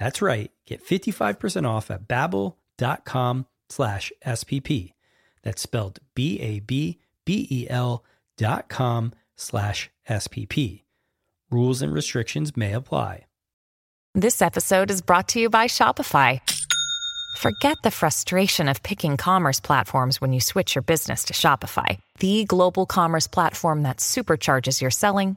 That's right. Get 55% off at babbel.com slash SPP. That's spelled B-A-B-B-E-L dot com slash SPP. Rules and restrictions may apply. This episode is brought to you by Shopify. Forget the frustration of picking commerce platforms when you switch your business to Shopify, the global commerce platform that supercharges your selling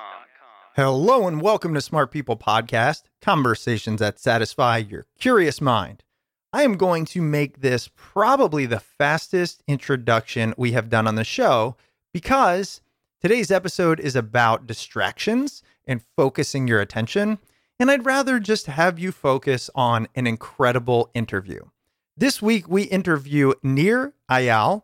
Hello and welcome to Smart People Podcast, conversations that satisfy your curious mind. I am going to make this probably the fastest introduction we have done on the show because today's episode is about distractions and focusing your attention. And I'd rather just have you focus on an incredible interview. This week, we interview Nir Eyal,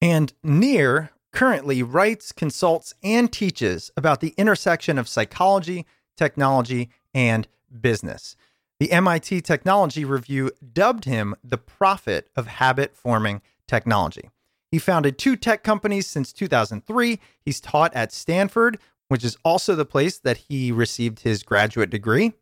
And Nir currently writes, consults, and teaches about the intersection of psychology, technology, and business. The MIT Technology Review dubbed him the prophet of habit forming technology. He founded two tech companies since 2003. He's taught at Stanford, which is also the place that he received his graduate degree.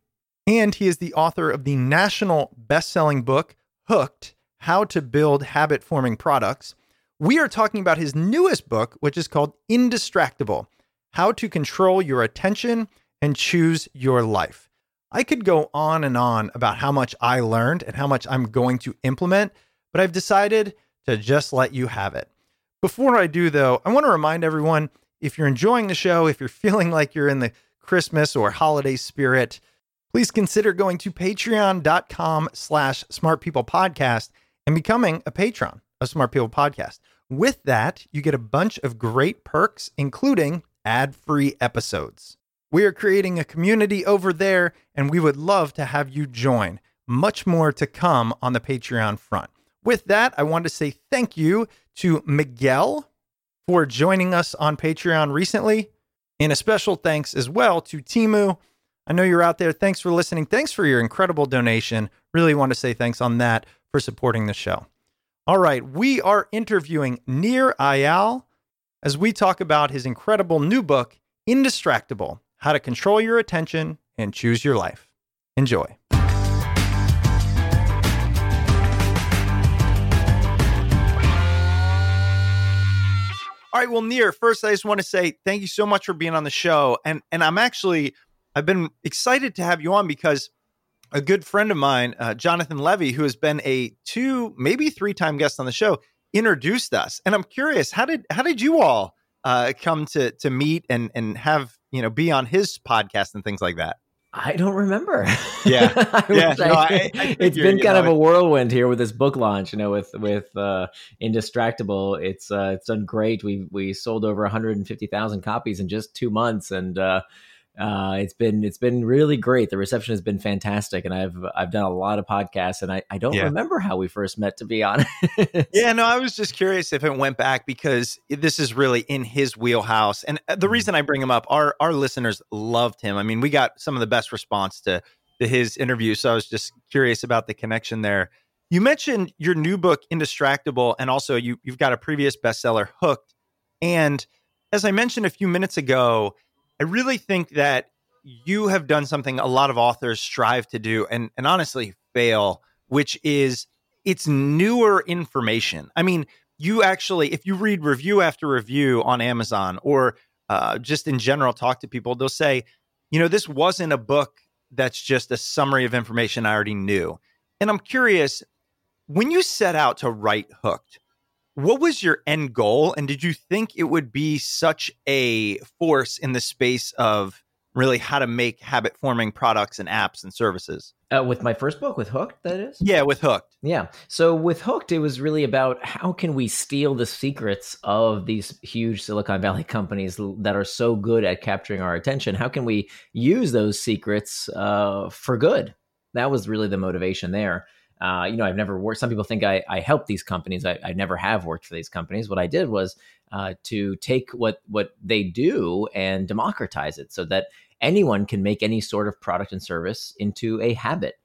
And he is the author of the national best selling book, Hooked How to Build Habit Forming Products we are talking about his newest book, which is called Indistractable How to Control Your Attention and Choose Your Life. I could go on and on about how much I learned and how much I'm going to implement, but I've decided to just let you have it. Before I do, though, I want to remind everyone if you're enjoying the show, if you're feeling like you're in the Christmas or holiday spirit, please consider going to patreon.com slash smartpeoplepodcast and becoming a patron of Smart People Podcast. With that, you get a bunch of great perks, including ad free episodes. We are creating a community over there, and we would love to have you join. Much more to come on the Patreon front. With that, I want to say thank you to Miguel for joining us on Patreon recently, and a special thanks as well to Timu. I know you're out there. Thanks for listening. Thanks for your incredible donation. Really want to say thanks on that for supporting the show. All right, we are interviewing Nir Eyal as we talk about his incredible new book, Indistractable How to Control Your Attention and Choose Your Life. Enjoy. All right, well, Nir, first I just want to say thank you so much for being on the show. And and I'm actually I've been excited to have you on because a good friend of mine, uh, Jonathan Levy, who has been a two, maybe three time guest on the show, introduced us. And I'm curious, how did how did you all uh, come to to meet and and have you know be on his podcast and things like that? I don't remember. Yeah. I Yeah, no, I- I- it's been kind know, of a whirlwind here with this book launch. You know, with with uh, Indistractable, it's uh, it's done great. We we sold over 150,000 copies in just two months, and uh, uh, it's been it's been really great. The reception has been fantastic, and I've I've done a lot of podcasts, and I, I don't Yeah. remember how we first met, to be honest. Yeah, no, I was just curious if it went back because this is really in his wheelhouse. And uh, the reason I bring him up, our our listeners loved him. I mean, we got some of the best response to to his interview, so I was just curious about the connection there. You mentioned your new book, Indistractable, and also you you've got a previous bestseller, Hooked. And as I mentioned a few minutes ago, I really think that you have done something a lot of authors strive to do and and honestly fail, which is it's newer information. I mean, you actually, if you read review after review on Amazon or uh, just in general, talk to people, they'll say, you know, this wasn't a book that's just a summary of information I already knew. And I'm curious, when you set out to write Hooked, what was your end goal? And did you think it would be such a force in the space of really how to make habit forming products and apps and services? uh, with my first book, with Hooked, that is. Yeah, with Hooked. Yeah. So with Hooked, it was really about how can we steal the secrets of these huge Silicon Valley companies that are so good at capturing our attention? How can we use those secrets uh, for good? That was really the motivation there. Uh, you know, I've never worked. Some people think I, I help these companies. I, I never have worked for these companies. What I did was uh, to take what what they do and democratize it so that anyone can make any sort of product and service into a habit.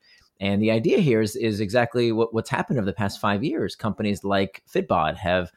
And the idea here is, is exactly what, what's happened over the past five years. Companies like Fitbod have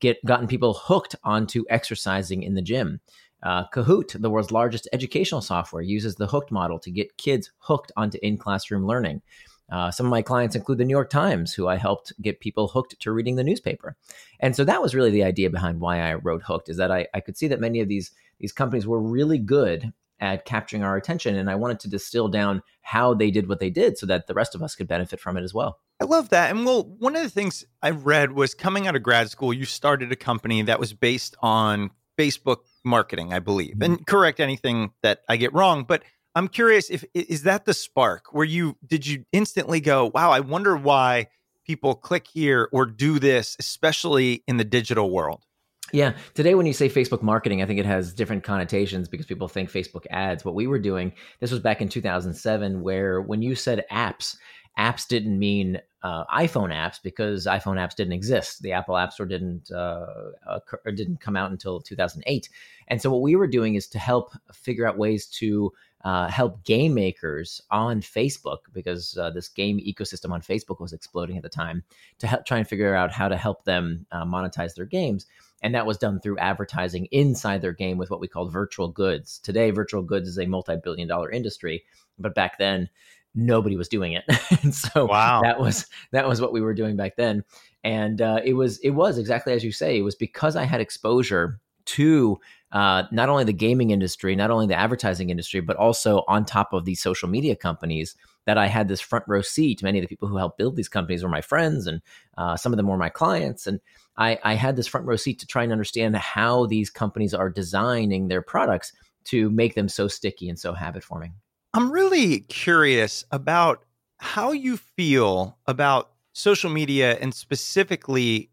get gotten people hooked onto exercising in the gym. Uh, Kahoot, the world's largest educational software, uses the hooked model to get kids hooked onto in classroom learning. Uh, some of my clients include the New York Times, who I helped get people hooked to reading the newspaper. And so that was really the idea behind why I wrote Hooked, is that I, I could see that many of these these companies were really good at capturing our attention, and I wanted to distill down how they did what they did, so that the rest of us could benefit from it as well. I love that. And well, one of the things I read was coming out of grad school, you started a company that was based on Facebook marketing, I believe. And correct anything that I get wrong, but I'm curious if is that the spark where you did you instantly go, "Wow, I wonder why people click here or do this, especially in the digital world." Yeah. Today, when you say Facebook marketing, I think it has different connotations because people think Facebook ads. What we were doing, this was back in 2007, where when you said apps, apps didn't mean uh, iPhone apps because iPhone apps didn't exist. The Apple App Store didn't uh, occur, didn't come out until 2008. And so, what we were doing is to help figure out ways to uh, help game makers on Facebook because uh, this game ecosystem on Facebook was exploding at the time to help try and figure out how to help them uh, monetize their games. And that was done through advertising inside their game with what we called virtual goods. Today, virtual goods is a multi billion dollar industry, but back then, nobody was doing it. and so Wow. that was that was what we were doing back then. And uh, it was it was exactly as you say. It was because I had exposure to uh, not only the gaming industry, not only the advertising industry, but also on top of these social media companies that I had this front row seat. Many of the people who helped build these companies were my friends, and uh, some of them were my clients. And I, I had this front row seat to try and understand how these companies are designing their products to make them so sticky and so habit forming. I'm really curious about how you feel about social media and specifically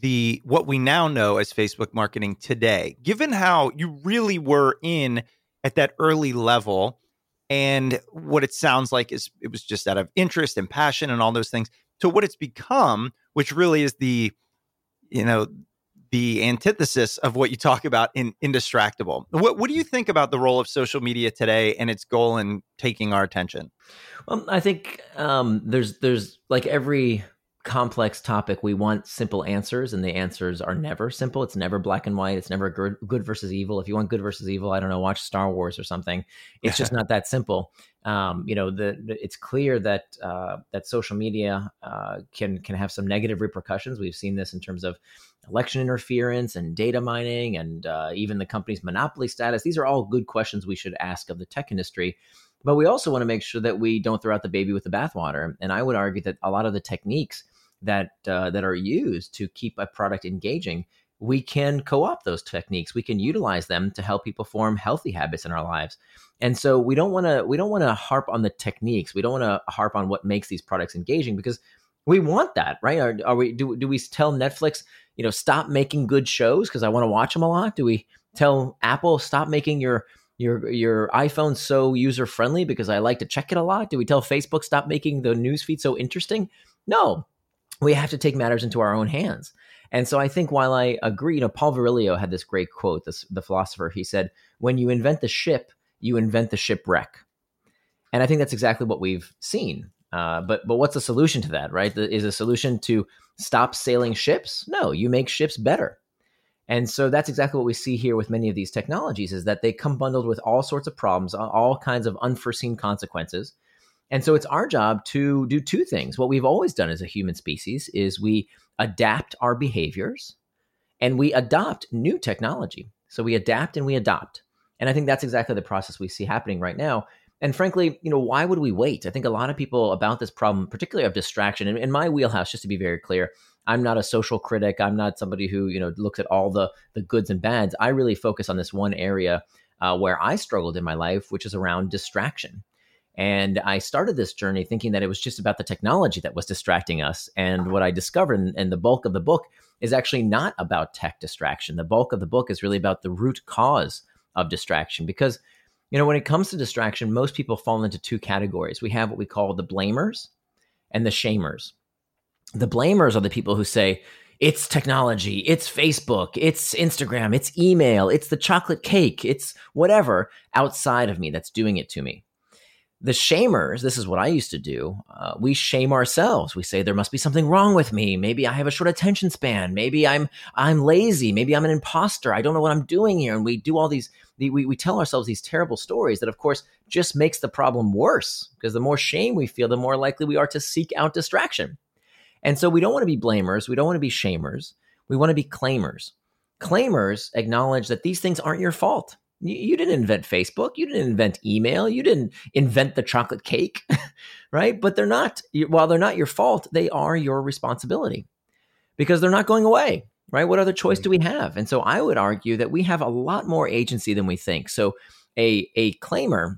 the what we now know as Facebook marketing today. Given how you really were in at that early level and what it sounds like is it was just out of interest and passion and all those things to what it's become, which really is the you know the antithesis of what you talk about in indistractable. What what do you think about the role of social media today and its goal in taking our attention? Well, I think um, there's there's like every complex topic, we want simple answers, and the answers are never simple. It's never black and white. It's never good, good versus evil. If you want good versus evil, I don't know, watch Star Wars or something. It's just not that simple. Um, you know, the, the it's clear that uh, that social media uh, can can have some negative repercussions. We've seen this in terms of election interference and data mining, and uh, even the company's monopoly status. These are all good questions we should ask of the tech industry. But we also want to make sure that we don't throw out the baby with the bathwater. And I would argue that a lot of the techniques that uh, that are used to keep a product engaging we can co-opt those techniques. We can utilize them to help people form healthy habits in our lives. And so we don't want to we don't want to harp on the techniques. We don't want to harp on what makes these products engaging because we want that, right? Are, are we do do we tell Netflix, you know, stop making good shows because I want to watch them a lot? Do we tell Apple stop making your your your iPhone so user friendly because I like to check it a lot? Do we tell Facebook stop making the newsfeed so interesting? No, we have to take matters into our own hands. And so I think while I agree, you know, Paul Virilio had this great quote, this the philosopher. He said, "When you invent the ship, you invent the shipwreck." And I think that's exactly what we've seen. Uh, but but what's the solution to that? Right? Is a solution to stop sailing ships? No, you make ships better. And so that's exactly what we see here with many of these technologies: is that they come bundled with all sorts of problems, all kinds of unforeseen consequences. And so it's our job to do two things. What we've always done as a human species is we adapt our behaviors and we adopt new technology. So we adapt and we adopt. And I think that's exactly the process we see happening right now. And frankly, you know, why would we wait? I think a lot of people about this problem, particularly of distraction, in, in my wheelhouse, just to be very clear, I'm not a social critic. I'm not somebody who, you know, looks at all the the goods and bads. I really focus on this one area uh, where I struggled in my life, which is around distraction. And I started this journey thinking that it was just about the technology that was distracting us. And what I discovered, and the bulk of the book, is actually not about tech distraction. The bulk of the book is really about the root cause of distraction. Because, you know, when it comes to distraction, most people fall into two categories. We have what we call the blamers and the shamers. The blamers are the people who say, it's technology, it's Facebook, it's Instagram, it's email, it's the chocolate cake, it's whatever outside of me that's doing it to me the shamers, this is what I used to do. Uh, we shame ourselves. We say there must be something wrong with me. Maybe I have a short attention span. Maybe I'm I'm lazy. Maybe I'm an imposter. I don't know what I'm doing here. And we do all these. We we tell ourselves these terrible stories that, of course, just makes the problem worse. Because the more shame we feel, the more likely we are to seek out distraction. And so we don't want to be blamers. We don't want to be shamers. We want to be claimers. Claimers acknowledge that these things aren't your fault you, you didn't invent Facebook. You didn't invent email. You didn't invent the chocolate cake, right? But they're not, while they're not your fault, they are your responsibility because they're not going away, right? What other choice do we mm-hmm. have? And so I would argue that we have a lot more agency than we think. So a, a claimer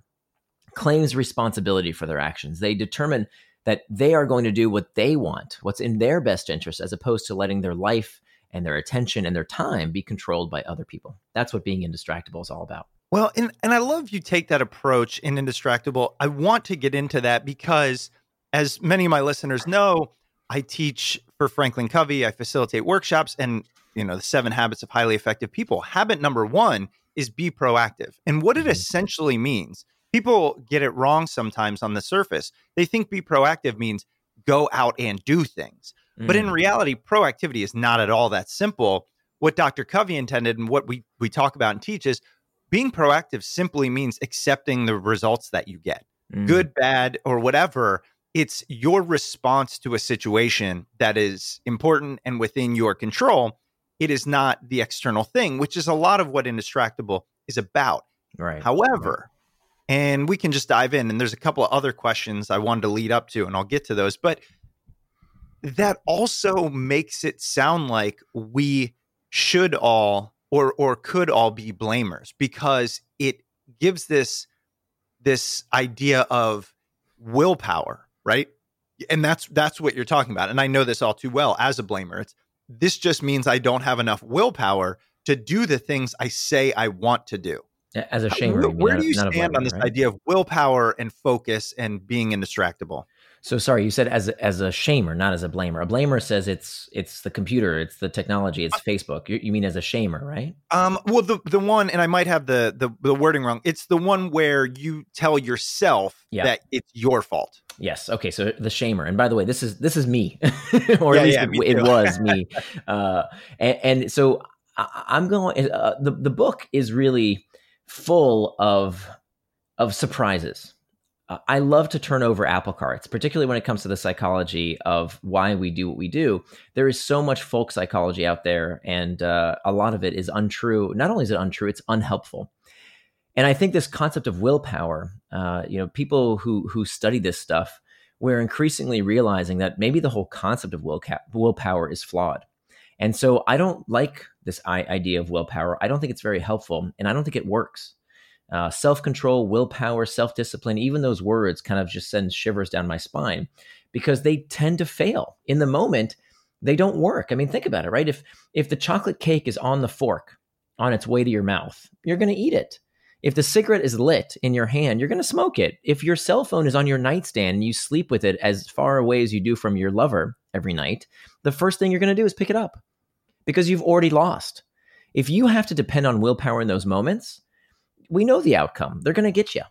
claims responsibility for their actions. They determine that they are going to do what they want, what's in their best interest, as opposed to letting their life and their attention and their time be controlled by other people. That's what being indistractable is all about. Well, and, and I love you take that approach in Indistractable. I want to get into that because, as many of my listeners know, I teach for Franklin Covey. I facilitate workshops, and you know the seven habits of highly effective people. Habit number one is be proactive, and what it mm-hmm. essentially means. People get it wrong sometimes on the surface. They think be proactive means go out and do things. But in mm. reality, proactivity is not at all that simple. What Dr. Covey intended and what we, we talk about and teach is being proactive simply means accepting the results that you get, mm. good, bad, or whatever. It's your response to a situation that is important and within your control. It is not the external thing, which is a lot of what Indistractable is about. Right. However. And we can just dive in, and there's a couple of other questions I wanted to lead up to, and I'll get to those. But that also makes it sound like we should all or or could all be blamers because it gives this this idea of willpower, right? And that's that's what you're talking about. And I know this all too well as a blamer. It's this just means I don't have enough willpower to do the things I say I want to do. As a shamer, where, where do you stand on this right? idea of willpower and focus and being indistractable? So sorry, you said as a, as a shamer, not as a blamer. A blamer says it's it's the computer, it's the technology, it's uh, Facebook. You, you, mean as a shamer, right? Um, well, the the one, and I might have the the, the wording wrong. It's the one where you tell yourself yeah. that it's your fault. Yes. Okay. So the shamer, and by the way, this is this is me, or yeah, at least yeah, it, it was me. Uh, and, and so I, am going. Uh, the the book is really full of of surprises uh, I love to turn over apple carts, particularly when it comes to the psychology of why we do what we do. There is so much folk psychology out there, and uh, a lot of it is untrue. Not only is it untrue, it's unhelpful. And I think this concept of willpower, uh, you know, people who who study this stuff, we're increasingly realizing that maybe the whole concept of will willpower is flawed. And so I don't like this idea of willpower. I don't think it's very helpful, and I don't think it works. Uh, self control, willpower, self discipline, even those words kind of just send shivers down my spine because they tend to fail in the moment. They don't work. I mean, think about it, right? If if the chocolate cake is on the fork on its way to your mouth, you're going to eat it. If the cigarette is lit in your hand, you're going to smoke it. If your cell phone is on your nightstand and you sleep with it as far away as you do from your lover every night, the first thing you're going to do is pick it up because you've already lost. If you have to depend on willpower in those moments, we know the outcome. They're going to get you.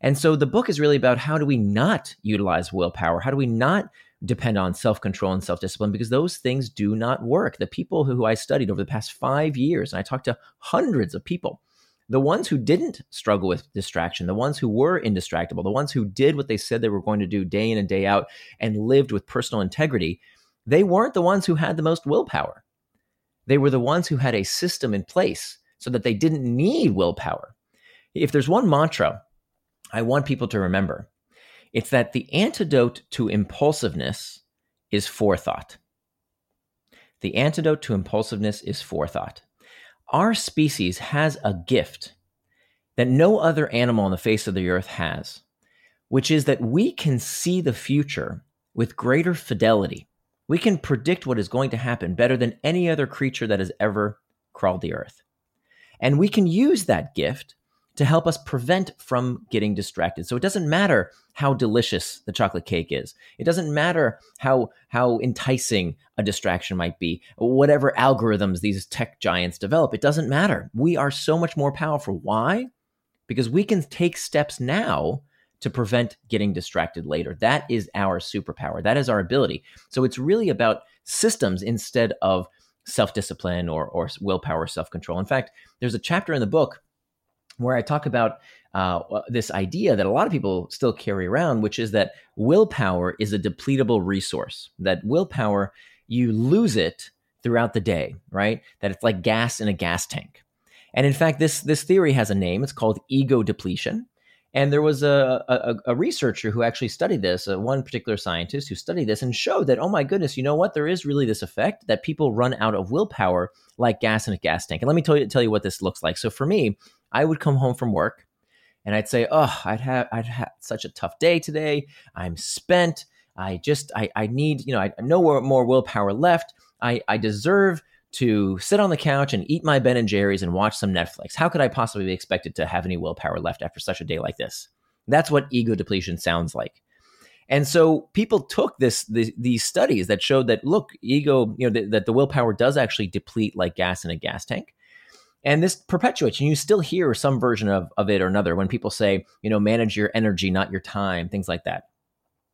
And so the book is really about how do we not utilize willpower? How do we not depend on self control and self discipline? Because those things do not work. The people who I studied over the past five years, and I talked to hundreds of people, the ones who didn't struggle with distraction, the ones who were indistractable, the ones who did what they said they were going to do day in and day out and lived with personal integrity, they weren't the ones who had the most willpower. They were the ones who had a system in place so that they didn't need willpower. If there's one mantra I want people to remember, it's that the antidote to impulsiveness is forethought. The antidote to impulsiveness is forethought. Our species has a gift that no other animal on the face of the earth has, which is that we can see the future with greater fidelity we can predict what is going to happen better than any other creature that has ever crawled the earth. And we can use that gift to help us prevent from getting distracted. So it doesn't matter how delicious the chocolate cake is. It doesn't matter how how enticing a distraction might be. Whatever algorithms these tech giants develop, it doesn't matter. We are so much more powerful. Why? Because we can take steps now to prevent getting distracted later. That is our superpower. That is our ability. So it's really about systems instead of self discipline or, or willpower, self control. In fact, there's a chapter in the book where I talk about uh, this idea that a lot of people still carry around, which is that willpower is a depletable resource, that willpower, you lose it throughout the day, right? That it's like gas in a gas tank. And in fact, this, this theory has a name. It's called ego depletion. And there was a, a, a researcher who actually studied this, uh, one particular scientist who studied this and showed that, oh my goodness, you know what? There is really this effect that people run out of willpower like gas in a gas tank. And let me tell you, tell you what this looks like. So for me, I would come home from work and I'd say, oh, I'd have I'd had such a tough day today. I'm spent. I just I, I need, you know, I no more willpower left. I, I deserve to sit on the couch and eat my Ben and Jerry's and watch some Netflix. How could I possibly be expected to have any willpower left after such a day like this? That's what ego depletion sounds like. And so people took this, these studies that showed that look, ego, you know, th- that the willpower does actually deplete like gas in a gas tank. And this perpetuates, and you still hear some version of, of it or another when people say, you know, manage your energy, not your time, things like that.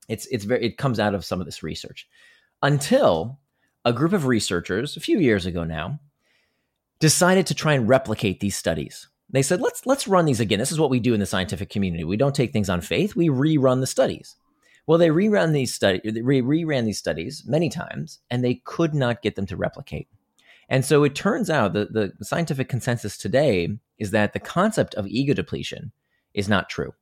It's it's very it comes out of some of this research. Until a group of researchers a few years ago now decided to try and replicate these studies. They said, let's let's run these again. This is what we do in the scientific community. We don't take things on faith. We rerun the studies. Well, they rerun these studies, re- reran these studies many times, and they could not get them to replicate. And so it turns out that the scientific consensus today is that the concept of ego depletion is not true.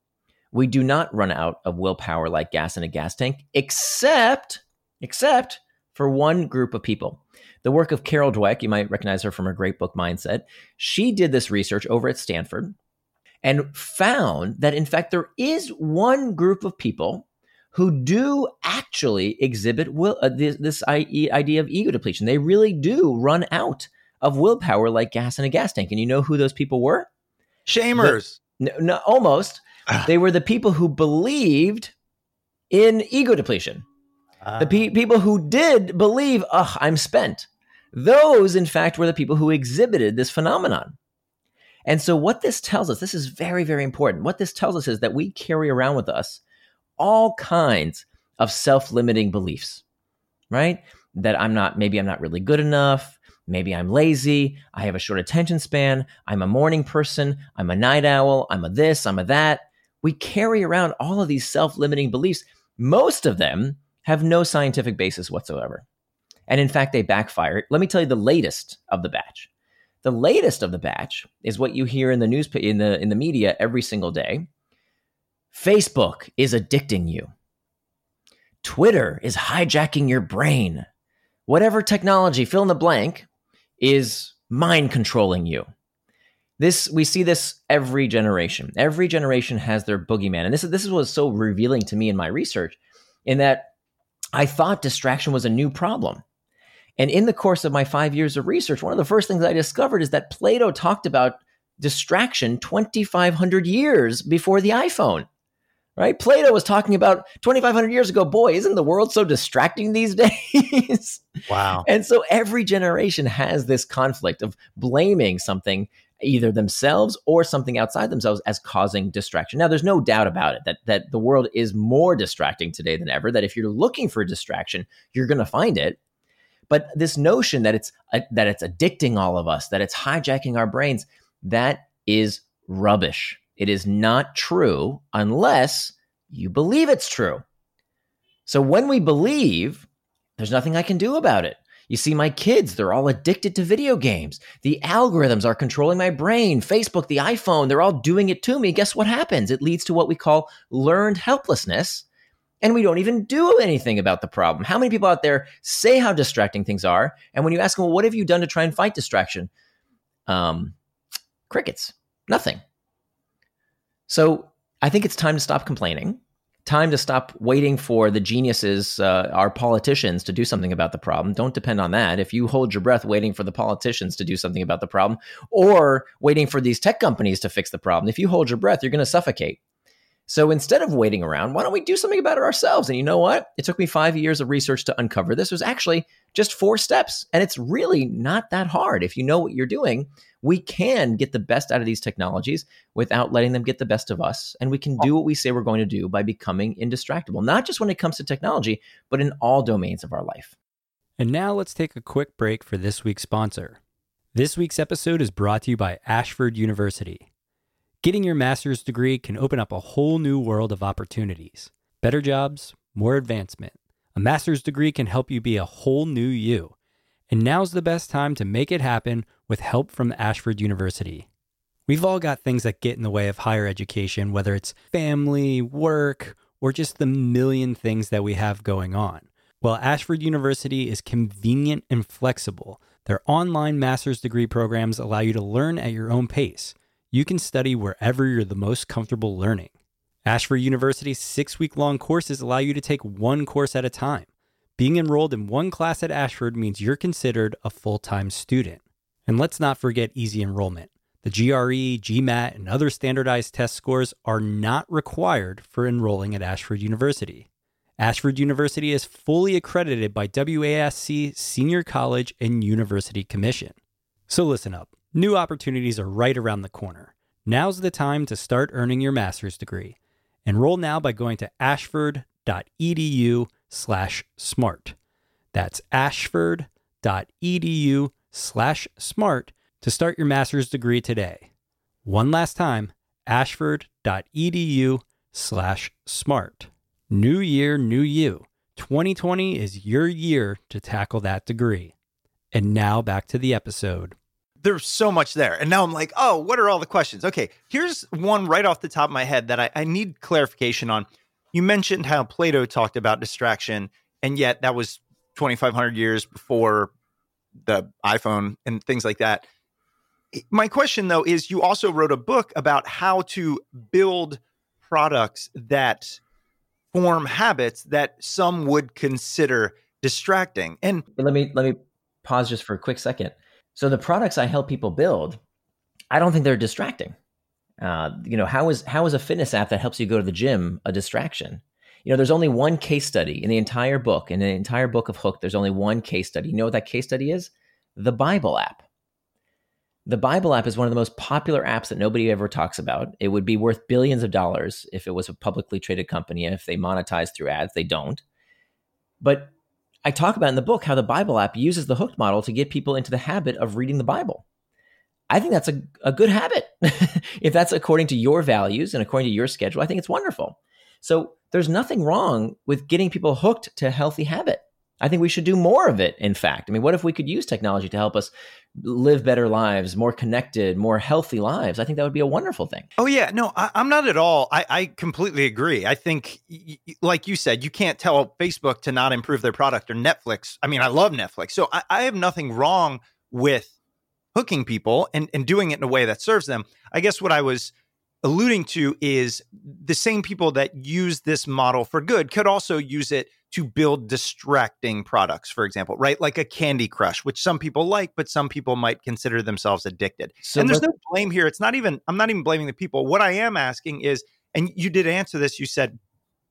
We do not run out of willpower like gas in a gas tank, except except for one group of people. The work of Carol Dweck, you might recognize her from her great book Mindset. She did this research over at Stanford and found that, in fact, there is one group of people who do actually exhibit will, uh, this, this idea of ego depletion. They really do run out of willpower like gas in a gas tank. And you know who those people were? Shamers. The, no, no, almost. Ah. they were the people who believed in ego depletion. The pe- people who did believe, ugh, I'm spent. Those, in fact, were the people who exhibited this phenomenon. And so, what this tells us, this is very, very important. What this tells us is that we carry around with us all kinds of self limiting beliefs, right? That I'm not, maybe I'm not really good enough. Maybe I'm lazy. I have a short attention span. I'm a morning person. I'm a night owl. I'm a this. I'm a that. We carry around all of these self limiting beliefs. Most of them have no scientific basis whatsoever. And in fact, they backfire. Let me tell you the latest of the batch. The latest of the batch is what you hear in the news in the in the media every single day. Facebook is addicting you. Twitter is hijacking your brain. Whatever technology, fill in the blank, is mind controlling you. This we see this every generation. Every generation has their boogeyman, and this is this is what's so revealing to me in my research, in that I thought distraction was a new problem. And in the course of my five years of research, one of the first things I discovered is that Plato talked about distraction 2,500 years before the iPhone. Right? Plato was talking about 2,500 years ago. Boy, isn't the world so distracting these days? Wow. and so every generation has this conflict of blaming something, either themselves or something outside themselves, as causing distraction. Now, there's no doubt about it that that the world is more distracting today than ever. That if you're looking for distraction, you're going to find it. But this notion that it's uh, that it's addicting all of us, that it's hijacking our brains, that is rubbish. It is not true unless you believe it's true. So when we believe, there's nothing I can do about it. You see, my kids, they're all addicted to video games. The algorithms are controlling my brain. Facebook, the iPhone, they're all doing it to me. Guess what happens? It leads to what we call learned helplessness. And we don't even do anything about the problem. How many people out there say how distracting things are? And when you ask them, well, what have you done to try and fight distraction? Um, crickets, nothing. So I think it's time to stop complaining time to stop waiting for the geniuses, uh, our politicians, to do something about the problem. Don't depend on that. If you hold your breath waiting for the politicians to do something about the problem or waiting for these tech companies to fix the problem, if you hold your breath, you're going to suffocate. So instead of waiting around, why don't we do something about it ourselves? And you know what? It took me five years of research to uncover this. It was actually just four steps. And it's really not that hard. If you know what you're doing, we can get the best out of these technologies without letting them get the best of us. And we can do what we say we're going to do by becoming indistractable, not just when it comes to technology, but in all domains of our life. And now let's take a quick break for this week's sponsor. This week's episode is brought to you by Ashford University. Getting your master's degree can open up a whole new world of opportunities better jobs, more advancement. A master's degree can help you be a whole new you. And now's the best time to make it happen with help from Ashford University. We've all got things that get in the way of higher education, whether it's family, work, or just the million things that we have going on. Well, Ashford University is convenient and flexible. Their online master's degree programs allow you to learn at your own pace. You can study wherever you're the most comfortable learning. Ashford University's six week long courses allow you to take one course at a time. Being enrolled in one class at Ashford means you're considered a full time student. And let's not forget easy enrollment. The GRE, GMAT, and other standardized test scores are not required for enrolling at Ashford University. Ashford University is fully accredited by WASC Senior College and University Commission. So listen up. New opportunities are right around the corner. Now's the time to start earning your master's degree. Enroll now by going to ashford.edu slash smart. That's ashford.edu slash smart to start your master's degree today. One last time, ashford.edu slash smart. New year, new you. 2020 is your year to tackle that degree. And now back to the episode. There's so much there. And now I'm like, oh, what are all the questions? Okay, here's one right off the top of my head that I, I need clarification on. You mentioned how Plato talked about distraction, and yet that was 2,500 years before the iPhone and things like that. My question though is you also wrote a book about how to build products that form habits that some would consider distracting. And let me let me pause just for a quick second. So the products I help people build, I don't think they're distracting. Uh, you know, how is how is a fitness app that helps you go to the gym a distraction? You know, there's only one case study in the entire book. In the entire book of Hook, there's only one case study. You know what that case study is? The Bible app. The Bible app is one of the most popular apps that nobody ever talks about. It would be worth billions of dollars if it was a publicly traded company if they monetize through ads. They don't. But I talk about in the book how the Bible app uses the hooked model to get people into the habit of reading the Bible. I think that's a, a good habit. if that's according to your values and according to your schedule, I think it's wonderful. So there's nothing wrong with getting people hooked to a healthy habit. I think we should do more of it, in fact. I mean, what if we could use technology to help us live better lives, more connected, more healthy lives? I think that would be a wonderful thing. Oh, yeah. No, I, am not at all. I, I completely agree. I think, y- like you said, you can't tell Facebook to not improve their product or Netflix. I mean, I love Netflix. So I, I have nothing wrong with hooking people and, and doing it in a way that serves them. I guess what I was alluding to is the same people that use this model for good could also use it to build distracting products, for example, right? Like a Candy Crush, which some people like, but some people might consider themselves addicted. So and there's no blame here. It's not even, I'm not even blaming the people. What I am asking is, and you did answer this, you said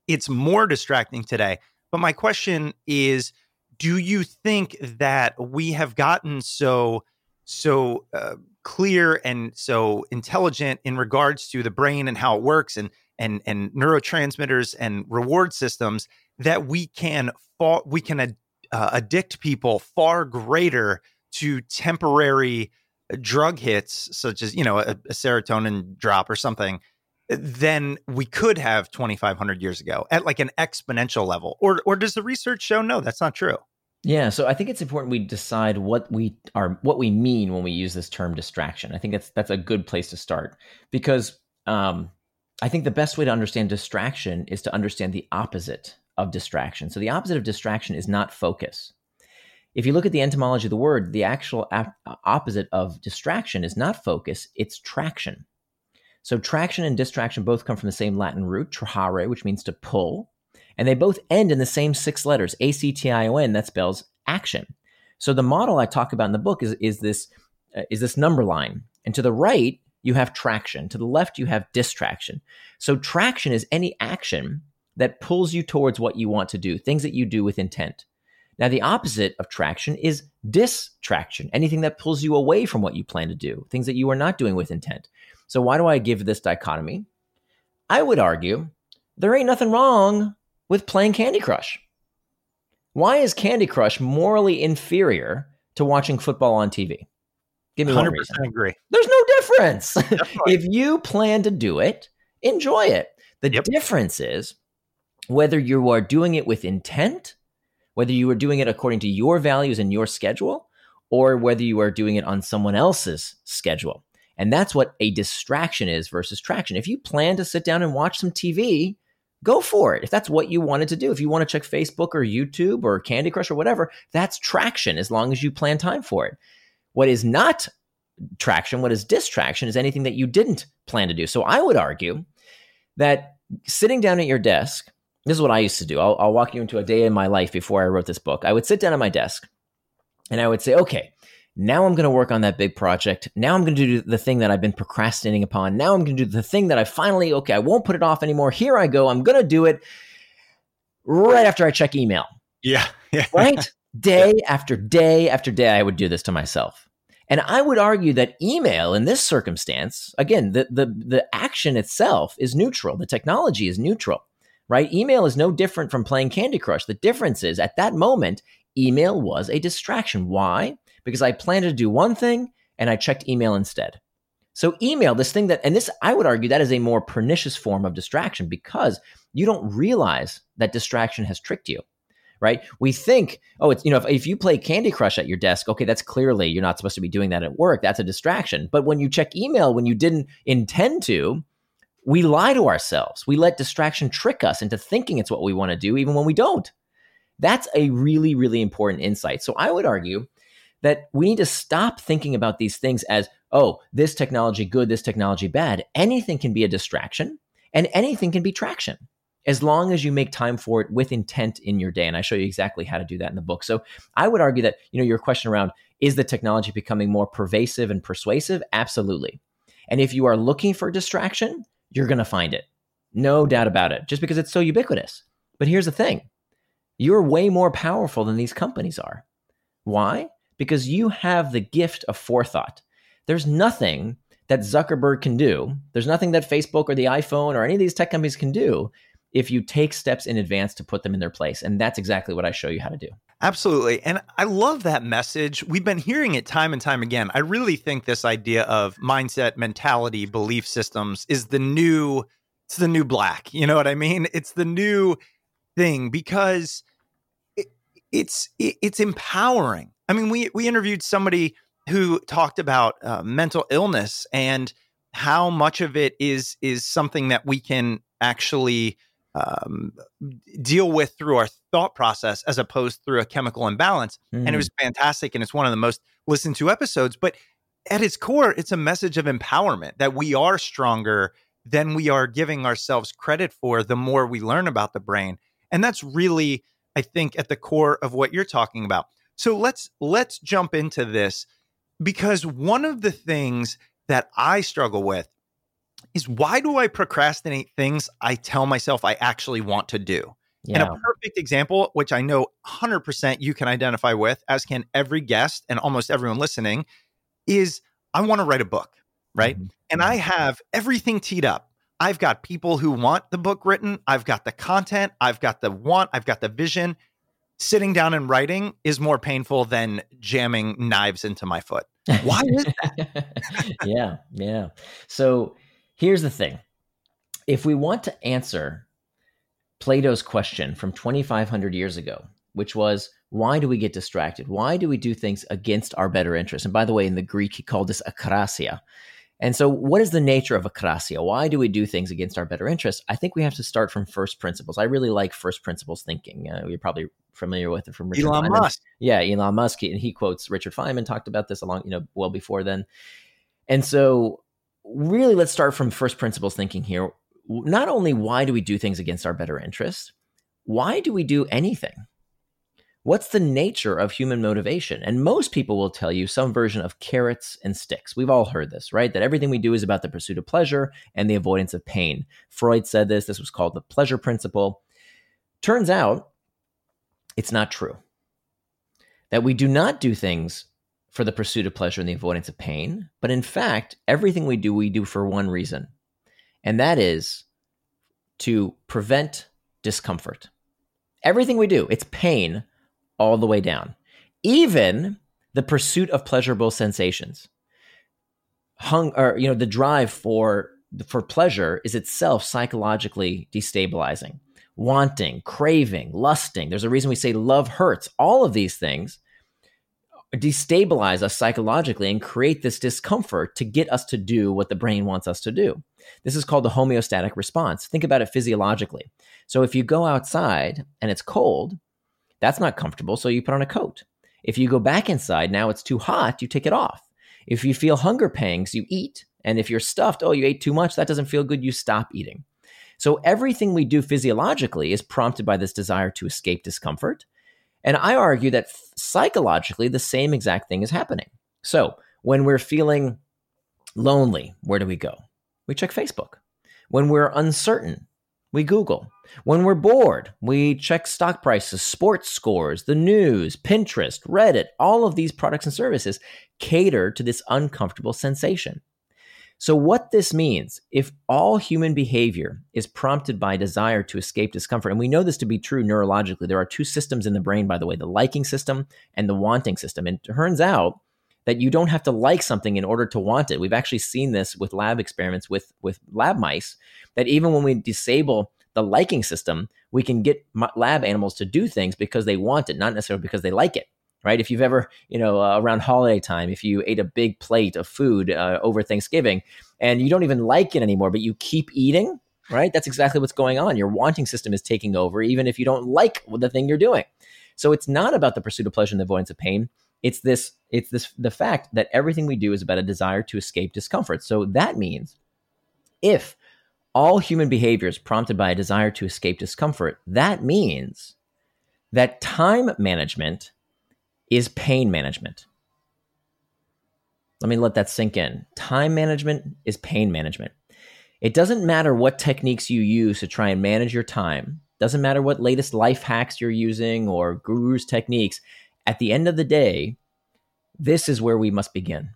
it's more distracting today. But my question is, do you think that we have gotten so so uh, clear and so intelligent in regards to the brain and how it works and and and neurotransmitters and reward systems that we can fa- we can ad- uh, addict people far greater to temporary uh, drug hits such as you know a, a serotonin drop or something than we could have 2500 years ago at like an exponential level. Or or does the research show no that's not true yeah, so I think it's important we decide what we are what we mean when we use this term distraction. I think that's that's a good place to start because um, I think the best way to understand distraction is to understand the opposite of distraction. So the opposite of distraction is not focus. If you look at the etymology of the word, the actual opposite of distraction is not focus, it's traction. So traction and distraction both come from the same Latin root, trahere, which means to pull, and they both end in the same six letters, A C T I O N, that spells action. So the model I talk about in the book is, is this uh, is this number line. And to the right, you have traction. To the left, you have distraction. So traction is any action that pulls you towards what you want to do, things that you do with intent. Now, the opposite of traction is distraction, anything that pulls you away from what you plan to do, things that you are not doing with intent. So, why do I give this dichotomy? I would argue there ain't nothing wrong with playing Candy Crush. Why is Candy Crush morally inferior to watching football on TV? Give me 100% one reason. agree. There's no difference. if you plan to do it, enjoy it. The yep. difference is whether you are doing it with intent, whether you are doing it according to your values and your schedule, or whether you are doing it on someone else's schedule. And that's what a distraction is versus traction. If you plan to sit down and watch some TV, go for it. If that's what you wanted to do, if you want to check Facebook or YouTube or Candy Crush or whatever, that's traction as long as you plan time for it. What is not traction, what is distraction, is anything that you didn't plan to do. So I would argue that sitting down at your desk, this is what I used to do. I'll, I'll walk you into a day in my life before I wrote this book. I would sit down at my desk and I would say, okay, now I'm going to work on that big project. Now I'm going to do the thing that I've been procrastinating upon. Now I'm going to do the thing that I finally, okay, I won't put it off anymore. Here I go. I'm going to do it right after I check email. Yeah. yeah. Right? Day yeah. after day after day, I would do this to myself. And I would argue that email in this circumstance, again, the, the, the action itself is neutral. The technology is neutral, right? Email is no different from playing Candy Crush. The difference is at that moment, email was a distraction. Why? Because I planned to do one thing and I checked email instead. So, email, this thing that, and this, I would argue that is a more pernicious form of distraction because you don't realize that distraction has tricked you, right? We think, oh, it's, you know, if, if you play Candy Crush at your desk, okay, that's clearly you're not supposed to be doing that at work. That's a distraction. But when you check email when you didn't intend to, we lie to ourselves. We let distraction trick us into thinking it's what we want to do, even when we don't. That's a really, really important insight. So, I would argue that we need to stop thinking about these things as, oh, this technology good, this technology bad. Anything can be a distraction and anything can be traction as long as you make time for it with intent in your day. And i show you exactly how to do that in the book. So i would argue that you know your question around is the technology becoming more pervasive and persuasive? Absolutely. And if you are looking for distraction you're going to find it. No doubt about it just because it's so ubiquitous. But here's the thing. You're way more powerful than these companies are. Why because you have the gift of forethought. There's nothing that Zuckerberg can do. There's nothing that Facebook or the iPhone or any of these tech companies can do if you take steps in advance to put them in their place. And that's exactly what I show you how to do. Absolutely. And I love that message. We've been hearing it time and time again. I really think this idea of mindset, mentality, belief systems is the new it's the new black. You know what I mean? It's the new thing because it, it's it, it's empowering. I mean, we we interviewed somebody who talked about uh, mental illness and how much of it is is something that we can actually um, deal with through our thought process as opposed through a chemical imbalance. Mm. And it was mm. fantastic, and it's one of the most listened to episodes. But at its core, it's a message of empowerment that we are stronger than we are giving ourselves credit for the more we learn about the brain. And that's really, I think, at the core of what you're talking about. So let's let's jump into this because one of the things that I struggle with is why do I procrastinate things I tell myself I actually want to do? Yeah. And a perfect example, which I know 100% you can identify with, as can every guest and almost everyone listening, is I want to write a book, right? Mhm. And I have everything teed up. I've got people who want the book written, I've got the content, I've got the want, I've got the vision. Sitting down and writing is more painful than jamming knives into my foot. Why is that? yeah, yeah. So here's the thing if we want to answer Plato's question from 2,500 years ago, which was, why do we get distracted? Why do we do things against our better interest? And by the way, in the Greek, he called this akrasia. And so, what is the nature of akrasia? Why do we do things against our better interest? I think we have to start from first principles. I really like first principles thinking. Uh, you're probably familiar with it from Richard Elon Feynman. Musk? Yeah, Elon Musk, and he quotes Richard Feynman talked about this along, you know, well before then. And so, really, let's start from first principles thinking here. Not only why do we do things against our better interest, why do we do anything? What's the nature of human motivation? And most people will tell you some version of carrots and sticks. We've all heard this, right? That everything we do is about the pursuit of pleasure and the avoidance of pain. Freud said this. This was called the pleasure principle. Turns out it's not true. That we do not do things for the pursuit of pleasure and the avoidance of pain, but in fact, everything we do, we do for one reason, and that is to prevent discomfort. Everything we do, it's pain all the way down. Even the pursuit of pleasurable sensations. Hung or you know, the drive for for pleasure is itself psychologically destabilizing. Wanting, craving, lusting. There's a reason we say love hurts. All of these things destabilize us psychologically and create this discomfort to get us to do what the brain wants us to do. This is called the homeostatic response. Think about it physiologically. So if you go outside and it's cold, that's not comfortable, so you put on a coat. If you go back inside, now it's too hot, you take it off. If you feel hunger pangs, you eat. And if you're stuffed, oh, you ate too much, that doesn't feel good, you stop eating. So everything we do physiologically is prompted by this desire to escape discomfort. And I argue that psychologically, the same exact thing is happening. So when we're feeling lonely, where do we go? We check Facebook. When we're uncertain, we Google. When we're bored, we check stock prices, sports scores, the news, Pinterest, Reddit. All of these products and services cater to this uncomfortable sensation. So, what this means, if all human behavior is prompted by desire to escape discomfort, and we know this to be true neurologically, there are two systems in the brain, by the way, the liking system and the wanting system. And it turns out that you don't have to like something in order to want it. We've actually seen this with lab experiments with, with lab mice, that even when we disable the liking system, we can get lab animals to do things because they want it, not necessarily because they like it right? If you've ever, you know, uh, around holiday time, if you ate a big plate of food uh, over Thanksgiving and you don't even like it anymore, but you keep eating, right? That's exactly what's going on. Your wanting system is taking over, even if you don't like the thing you're doing. So it's not about the pursuit of pleasure and the avoidance of pain. It's this, it's this, the fact that everything we do is about a desire to escape discomfort. So that means if all human behavior is prompted by a desire to escape discomfort, that means that time management is pain management. Let me let that sink in. Time management is pain management. It doesn't matter what techniques you use to try and manage your time. Doesn't matter what latest life hacks you're using or gurus techniques. At the end of the day, this is where we must begin.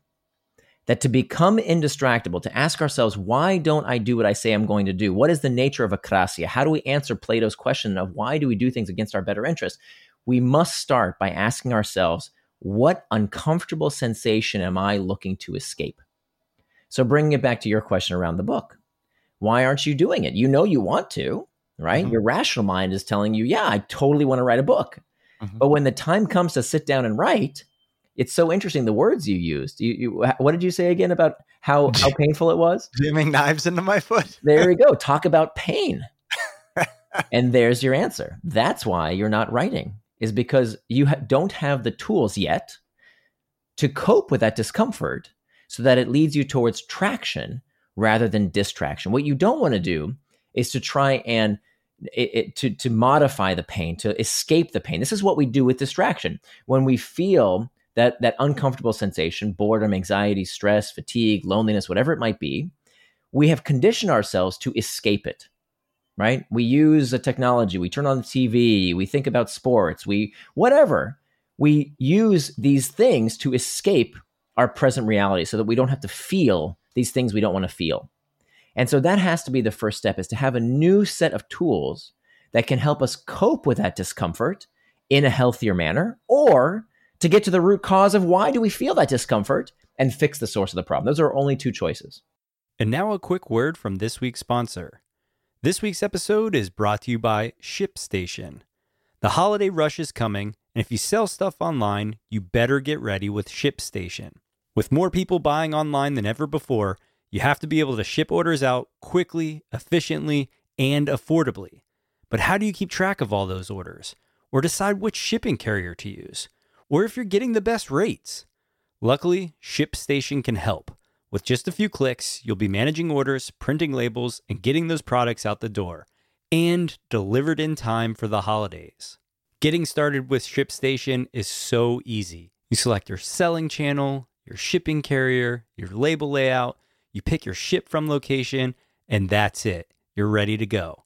That to become indistractable, to ask ourselves, why don't I do what I say I'm going to do? What is the nature of akrasia? How do we answer Plato's question of why do we do things against our better interest? We must start by asking ourselves, what uncomfortable sensation am I looking to escape? So, bringing it back to your question around the book, why aren't you doing it? You know you want to, right? Mm-hmm. Your rational mind is telling you, yeah, I totally want to write a book. Mm-hmm. But when the time comes to sit down and write, it's so interesting the words you used. You, you, what did you say again about how, how painful it was? Jamming knives into my foot. there you go. Talk about pain. and there's your answer. That's why you're not writing is because you ha- don't have the tools yet to cope with that discomfort so that it leads you towards traction rather than distraction. What you don't want to do is to try and it, it, to to modify the pain, to escape the pain. This is what we do with distraction. When we feel that that uncomfortable sensation, boredom, anxiety, stress, fatigue, loneliness, whatever it might be, we have conditioned ourselves to escape it. Right? We use a technology, we turn on the TV, we think about sports, we whatever. We use these things to escape our present reality so that we don't have to feel these things we don't want to feel. And so that has to be the first step is to have a new set of tools that can help us cope with that discomfort in a healthier manner or to get to the root cause of why do we feel that discomfort and fix the source of the problem. Those are only two choices. And now a quick word from this week's sponsor. This week's episode is brought to you by ShipStation. The holiday rush is coming, and if you sell stuff online, you better get ready with ShipStation. With more people buying online than ever before, you have to be able to ship orders out quickly, efficiently, and affordably. But how do you keep track of all those orders? Or decide which shipping carrier to use? Or if you're getting the best rates? Luckily, ShipStation can help. With just a few clicks, you'll be managing orders, printing labels, and getting those products out the door, and delivered in time for the holidays. Getting started with ShipStation is so easy. You select your selling channel, your shipping carrier, your label layout, you pick your ship from location, and that's it. You're ready to go.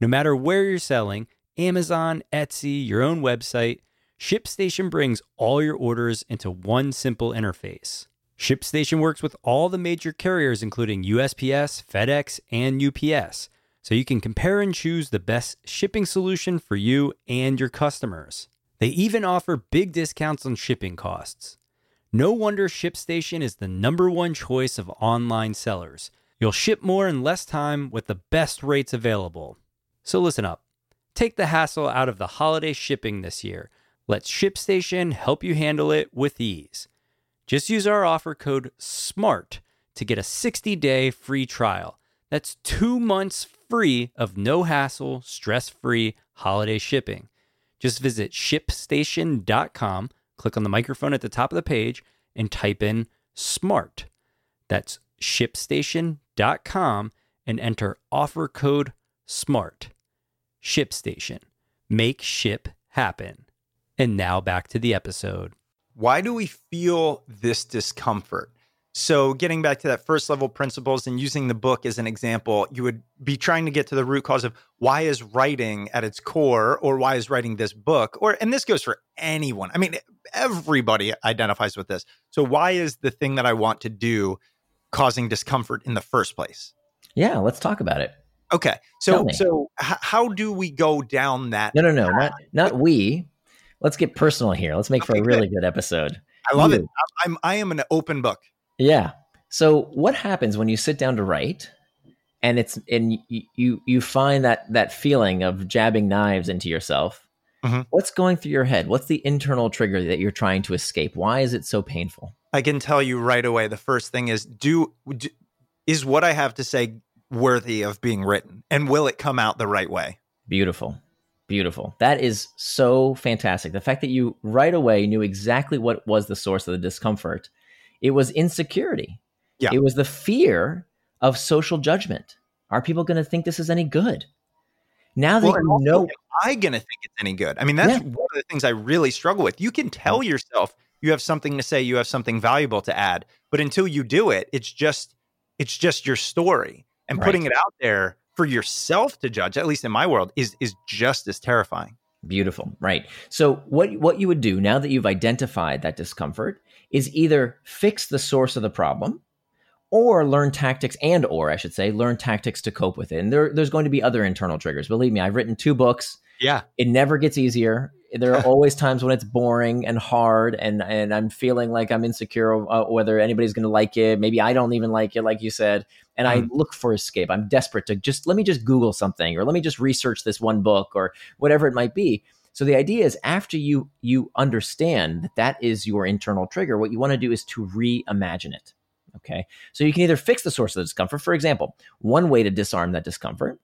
No matter where you're selling, Amazon, Etsy, your own website, ShipStation brings all your orders into one simple interface. ShipStation works with all the major carriers, including USPS, FedEx, and UPS, so you can compare and choose the best shipping solution for you and your customers. They even offer big discounts on shipping costs. No wonder ShipStation is the number one choice of online sellers. You'll ship more in less time with the best rates available. So listen up. Take the hassle out of the holiday shipping this year. Let ShipStation help you handle it with ease. Just use our offer code SMART to get a 60 day free trial. That's two months free of no hassle, stress free holiday shipping. Just visit shipstation.com click on the microphone at the top of the page and type in SMART. That's shipstation.com and enter offer code SMART. ShipStation. Make ship happen. And now back to the episode. Why do we feel this discomfort? So, getting back to that first level principles and using the book as an example, you would be trying to get to the root cause of why is writing at its core, or why is writing this book, or, and this goes for anyone. I mean, everybody identifies with this. So, why is the thing that I want to do causing discomfort in the first place? Yeah, let's talk about it. Okay. So, so h- how do we go down that? No, no, no, not not we. Let's get personal here. Let's make okay, for a really good, good episode. I love it. I'm I am an open book. Yeah. So what happens when you sit down to write and it's and you you, you find that that feeling of jabbing knives into yourself? Mm-hmm. What's going through your head? What's the internal trigger that you're trying to escape? Why is it so painful? I can tell you right away. The first thing is do, do is what I have to say worthy of being written and will it come out the right way? Beautiful. Beautiful. That is so fantastic. The fact that you right away knew exactly what was the source of the discomfort it was insecurity. Yeah. It was the fear of social judgment. Are people going to think this is any good? Now that well, you know, am I going to think it's any good? I mean, that's yeah. one of the things I really struggle with. You can tell yourself you have something to say, you have something valuable to add, but until you do it, it's just it's just your story. And right. putting it out there for yourself to judge, at least in my world, is is just as terrifying. Beautiful. Right. So what what you would do now that you've identified that discomfort is either fix the source of the problem or learn tactics and or I should say learn tactics to cope with it. And there, there's going to be other internal triggers. Believe me, I've written two books. Yeah. It never gets easier. There are always times when it's boring and hard and and I'm feeling like I'm insecure uh, whether anybody's going to like it. Maybe I don't even like it like you said. And mm. I look for escape. I'm desperate to just let me just google something or let me just research this one book or whatever it might be. So the idea is after you you understand that that is your internal trigger, what you want to do is to reimagine it. Okay. So you can either fix the source of the discomfort. For example, one way to disarm that discomfort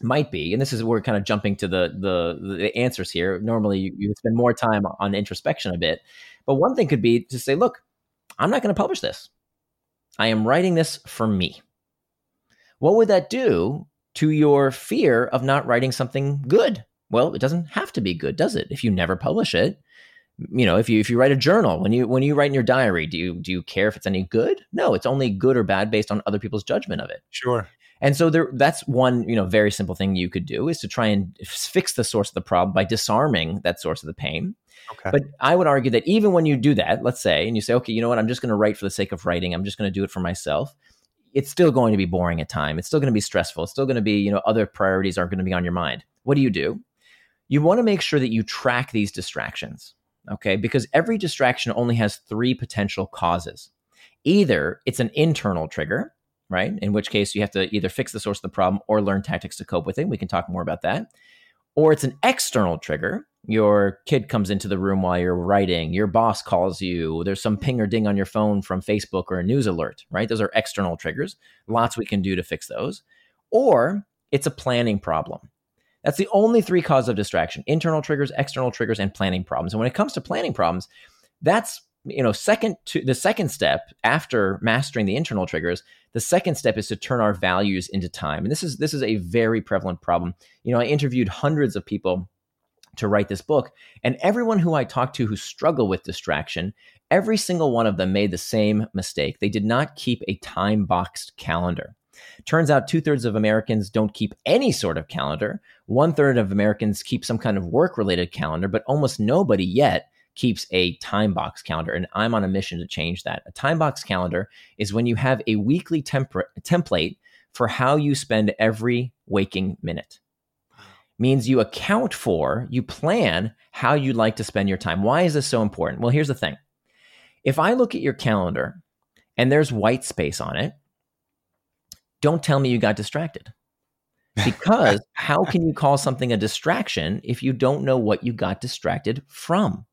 might be, and this is where we're kind of jumping to the the, the answers here. Normally you, you spend more time on introspection a bit, but one thing could be to say, look, I'm not going to publish this. I am writing this for me. What would that do to your fear of not writing something good? Well, it doesn't have to be good, does it? If you never publish it, you know, if you if you write a journal, when you when you write in your diary, do you do you care if it's any good? No, it's only good or bad based on other people's judgment of it. Sure. And so there, that's one, you know, very simple thing you could do is to try and fix the source of the problem by disarming that source of the pain. Okay. But I would argue that even when you do that, let's say, and you say, okay, you know what, I'm just going to write for the sake of writing. I'm just going to do it for myself. It's still going to be boring at time. It's still going to be stressful. It's still going to be, you know, other priorities aren't going to be on your mind. What do you do? You want to make sure that you track these distractions, okay? Because every distraction only has three potential causes. Either it's an internal trigger, right? In which case you have to either fix the source of the problem or learn tactics to cope with it. We can talk more about that. Or it's an external trigger. Your kid comes into the room while you're writing, your boss calls you, there's some ping or ding on your phone from Facebook or a news alert, right? Those are external triggers. Lots we can do to fix those. Or it's a planning problem. That's the only three causes of distraction internal triggers, external triggers, and planning problems. And when it comes to planning problems, that's you know second to the second step after mastering the internal triggers the second step is to turn our values into time. And this is this is a very prevalent problem. You know i interviewed hundreds of people to write this book and everyone who i talked to who struggle with distraction every single one of them made the same mistake. They did not keep a time boxed calendar. Turns out two thirds of Americans don't keep any sort of calendar. One third of Americans keep some kind of work related calendar, but almost nobody yet keeps a time box calendar. And I'm on a mission to change that. A time box calendar is when you have a weekly template for how you spend every waking minute. Means you account for, you plan how you'd like to spend your time. Why is this so important? Well, here's the thing. If I look at your calendar and there's white space on it, don't tell me you got distracted. Because how can you call something a distraction if you don't know what you got distracted from?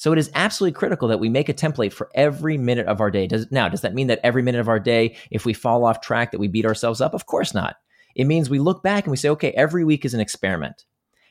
So it is absolutely critical that we make a template for every minute of our day. Does, now, does that mean that every minute of our day, if we fall off track, that we beat ourselves up? Of course not. It means we look back and we say, okay, every week is an experiment.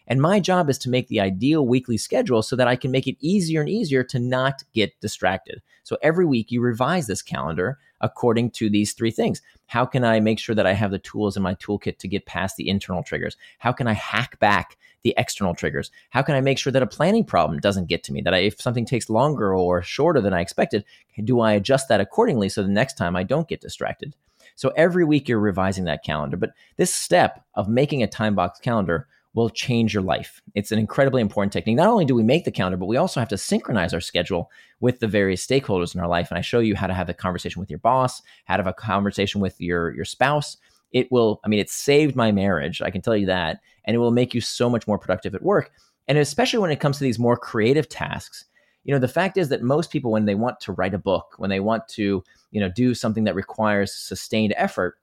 And my job is to make the ideal weekly schedule so that I can make it easier and easier to not get distracted. So every week you revise this calendar according to these three things. How can I make sure that I have the tools in my toolkit to get past the internal triggers? How can I hack back the external triggers? How can I make sure that a planning problem doesn't get to me? That I, if something takes longer or shorter than I expected, do I adjust that accordingly so the next time I don't get distracted? So every week you're revising that calendar. But this step of making a time box calendar will change your life. It's an incredibly important technique. Not only do we make the calendar, but we also have to synchronize our schedule with the various stakeholders in our life. And I show you how to have a conversation with your boss, how to have a conversation with your your spouse, it will, I mean, it saved my marriage. I can tell you that. And it will make you so much more productive at work. And especially when it comes to these more creative tasks, you know, the fact is that most people, when they want to write a book, when they want to, you know, do something that requires sustained effort,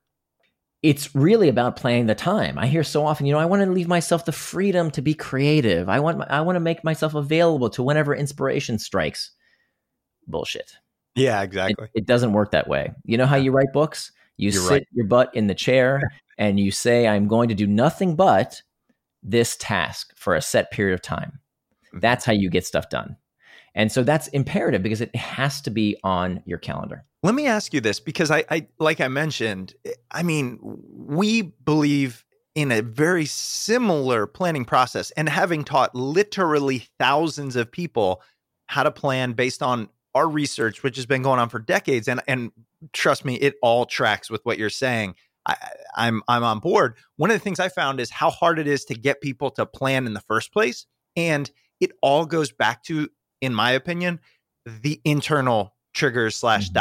it's really about playing the time. I hear so often, you know, I want to leave myself the freedom to be creative. I want, I want to make myself available to whenever inspiration strikes. Bullshit. Yeah, exactly. It, it doesn't work that way. You know how you write books? You You're sit right. your butt in the chair and you say, I'm going to do nothing but this task for a set period of time. Mm-hmm. That's how you get stuff done. And so that's imperative because it has to be on your calendar. Let me ask you this because I, I like I mentioned, I mean, we believe in a very similar planning process and having taught literally thousands of people how to plan based on our research, which has been going on for decades, and and trust me, it all tracks with what you're saying. I, I'm I'm on board. One of the things I found is how hard it is to get people to plan in the first place, and it all goes back to, in my opinion, the internal triggers slash mm-hmm.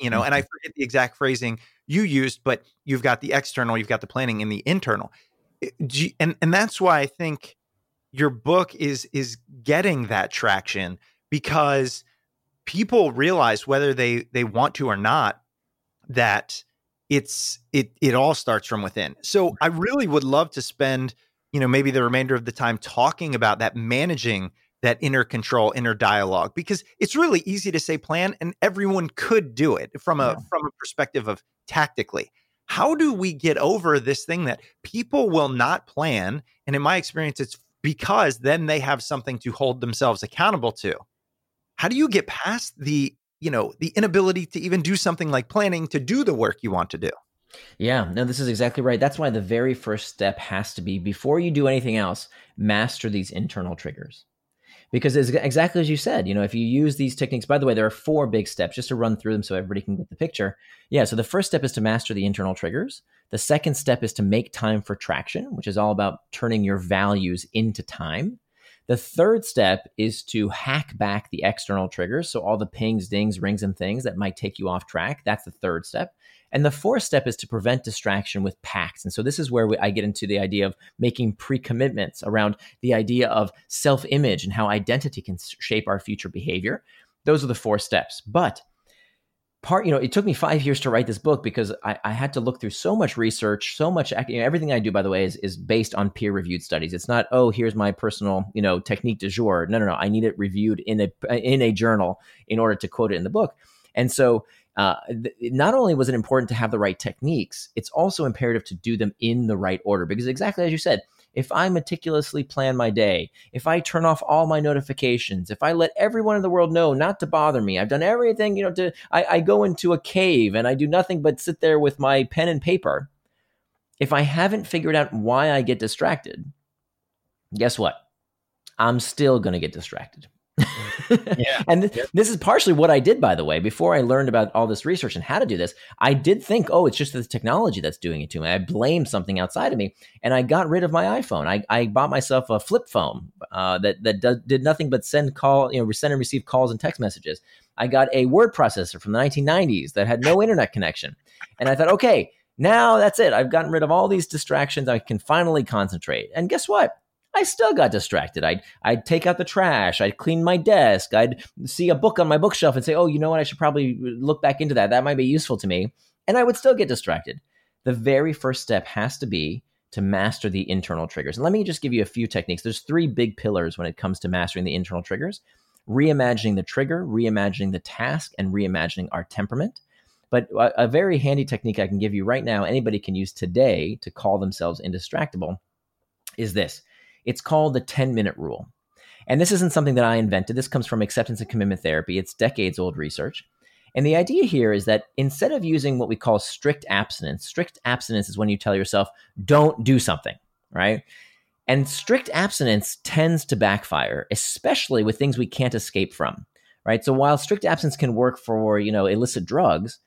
You know, and I forget the exact phrasing you used, but you've got the external, you've got the planning, and the internal, and and that's why I think your book is is getting that traction because people realize whether they they want to or not that it's it it all starts from within. So I really would love to spend, you know, maybe the remainder of the time talking about that managing that inner control, inner dialogue because it's really easy to say plan and everyone could do it from a yeah. from a perspective of tactically. How do we get over this thing that people will not plan and in my experience it's because then they have something to hold themselves accountable to. How do you get past the you know, the inability to even do something like planning to do the work you want to do. Yeah, no, this is exactly right. That's why the very first step has to be before you do anything else, master these internal triggers. Because it's exactly as you said, you know, if you use these techniques, by the way, there are four big steps just to run through them so everybody can get the picture. Yeah, so the first step is to master the internal triggers. The second step is to make time for traction, which is all about turning your values into time. The third step is to hack back the external triggers. So, all the pings, dings, rings, and things that might take you off track. That's the third step. And the fourth step is to prevent distraction with pacts. And so this is where we, I get into the idea of making pre commitments around the idea of self image and how identity can shape our future behavior. Those are the four steps. But part, you know, it took me five years to write this book because I, I had to look through so much research, so much, you know, everything I do, by the way, is, is based on peer reviewed studies. It's not, oh, here's my personal, you know, technique du jour. No, no, no. I need it reviewed in a, in a journal in order to quote it in the book. And so uh, th- not only was it important to have the right techniques, it's also imperative to do them in the right order because exactly as you said, if I meticulously plan my day, if I turn off all my notifications, if I let everyone in the world know not to bother me, I've done everything, you know, to I, I go into a cave and I do nothing but sit there with my pen and paper. If I haven't figured out why I get distracted, guess what? I'm still going to get distracted. yeah. and th- yep. this is partially what I did, by the way. Before I learned about all this research and how to do this, I did think, oh, it's just the technology that's doing it to me. I blamed something outside of me, and I got rid of my iPhone. I, I bought myself a flip phone uh, that that do- did nothing but send call, you know, send and receive calls and text messages. I got a word processor from the 1990s that had no internet connection, and I thought, okay, now that's it. I've gotten rid of all these distractions. I can finally concentrate. And guess what? I still got distracted. I'd, I'd take out the trash. I'd clean my desk. I'd see a book on my bookshelf and say, oh, you know what? I should probably look back into that. That might be useful to me. And I would still get distracted. The very first step has to be to master the internal triggers. And let me just give you a few techniques. There's three big pillars when it comes to mastering the internal triggers reimagining the trigger, reimagining the task, and reimagining our temperament. But a, a very handy technique I can give you right now, anybody can use today to call themselves indistractable, is this it's called the 10 minute rule. And this isn't something that I invented. This comes from acceptance and commitment therapy. It's decades old research. And the idea here is that instead of using what we call strict abstinence, strict abstinence is when you tell yourself, don't do something, right? And strict abstinence tends to backfire, especially with things we can't escape from, right? So while strict abstinence can work for, you know, illicit drugs,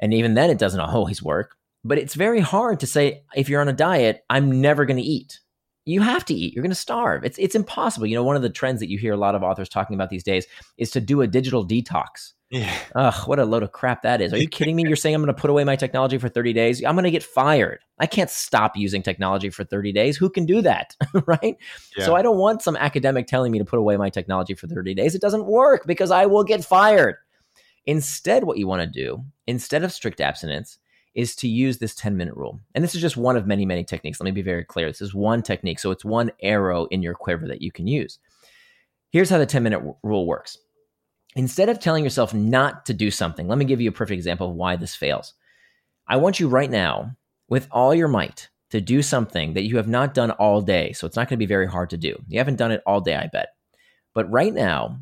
and even then it doesn't always work, but it's very hard to say, if you're on a diet, I'm never going to eat, you have to eat. You're going to starve. It's it's impossible. You know, one of the trends that you hear a lot of authors talking about these days is to do a digital detox. Yeah. Ugh, what a load of crap that is. Are you kidding me? You're saying I'm going to put away my technology for 30 days? I'm going to get fired. I can't stop using technology for 30 days. Who can do that? right? Yeah. So I don't want some academic telling me to put away my technology for 30 days. It doesn't work because I will get fired. Instead, what you want to do, instead of strict abstinence, is to use this 10 minute rule. And this is just one of many, many techniques. Let me be very clear. This is one technique. So it's one arrow in your quiver that you can use. Here's how the 10 minute rule works. Instead of telling yourself not to do something, let me give you a perfect example of why this fails. I want you right now, with all your might, to do something that you have not done all day. So it's not going to be very hard to do. You haven't done it all day, I bet. But right now,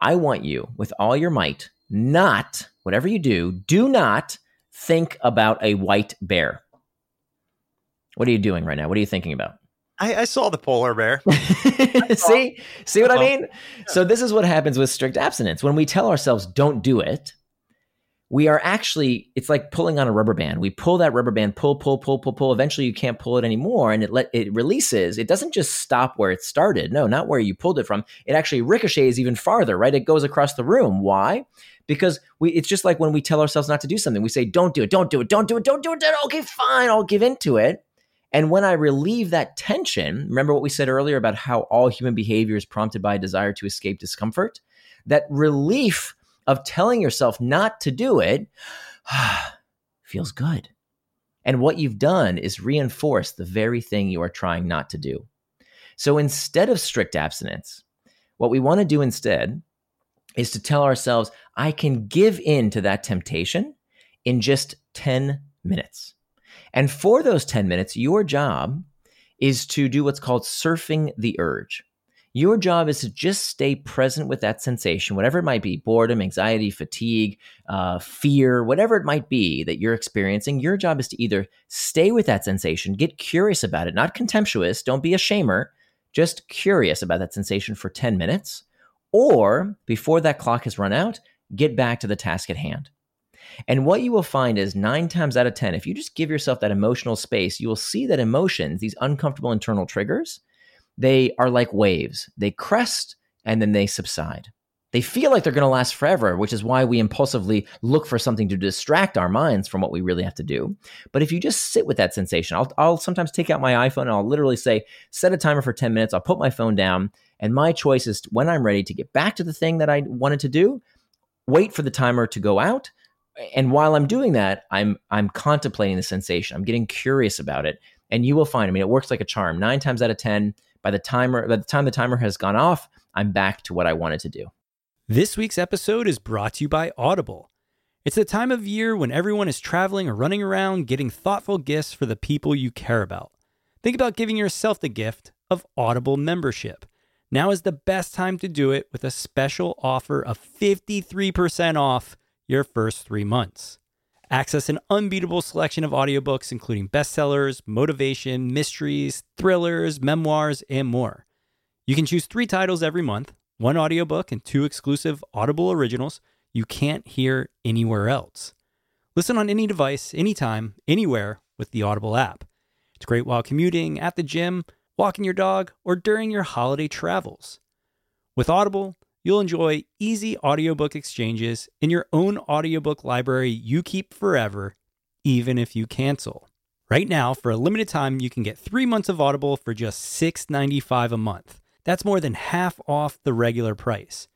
I want you, with all your might, not, whatever you do, do not think about a white bear. What are you doing right now? What are you thinking about? I, I saw the polar bear. see, see what I uh-huh. mean? So this is what happens with strict abstinence. When we tell ourselves don't do it, we are actually it's like pulling on a rubber band. We pull that rubber band, pull, pull, pull, pull, pull. Eventually, you can't pull it anymore, and it let it releases. It doesn't just stop where it started. No, not where you pulled it from. It actually ricochets even farther. Right? It goes across the room. Why? because we it's just like when we tell ourselves not to do something we say don't do it don't do it don't do it don't do it okay fine i'll give into it and when i relieve that tension remember what we said earlier about how all human behavior is prompted by a desire to escape discomfort that relief of telling yourself not to do it feels good and what you've done is reinforce the very thing you are trying not to do so instead of strict abstinence what we want to do instead is to tell ourselves, I can give in to that temptation in just 10 minutes. And for those 10 minutes, your job is to do what's called surfing the urge. Your job is to just stay present with that sensation, whatever it might be boredom, anxiety, fatigue, uh, fear, whatever it might be that you're experiencing. Your job is to either stay with that sensation, get curious about it, not contemptuous, don't be a shamer, just curious about that sensation for 10 minutes, or before that clock has run out, get back to the task at hand. And what you will find is nine times out of 10, if you just give yourself that emotional space, you will see that emotions, these uncomfortable internal triggers, they are like waves. They crest and then they subside. They feel like they're going to last forever, which is why we impulsively look for something to distract our minds from what we really have to do. But if you just sit with that sensation, I'll, I'll sometimes take out my iPhone and I'll literally say, set a timer for 10 minutes. I'll put my phone down. And my choice is when I'm ready to get back to the thing that I wanted to do, wait for the timer to go out. And while I'm doing that, I'm I'm contemplating the sensation. I'm getting curious about it. And you will find, I mean, it works like a charm. Nine times out of 10, by the timer, by the time the timer has gone off, I'm back to what I wanted to do. This week's episode is brought to you by Audible. It's the time of year when everyone is traveling or running around getting thoughtful gifts for the people you care about. Think about giving yourself the gift of Audible membership. Now is the best time to do it with a special offer of 53% off your first three months. Access an unbeatable selection of audiobooks, including bestsellers, motivation, mysteries, thrillers, memoirs, and more. You can choose three titles every month one audiobook and two exclusive Audible originals you can't hear anywhere else. Listen on any device, anytime, anywhere with the Audible app. It's great while commuting, at the gym, walking your dog, or during your holiday travels. With Audible, You'll enjoy easy audiobook exchanges in your own audiobook library you keep forever, even if you cancel. Right now, for a limited time, you can get three months of Audible for just $6.95 a month. That's more than half off the regular price.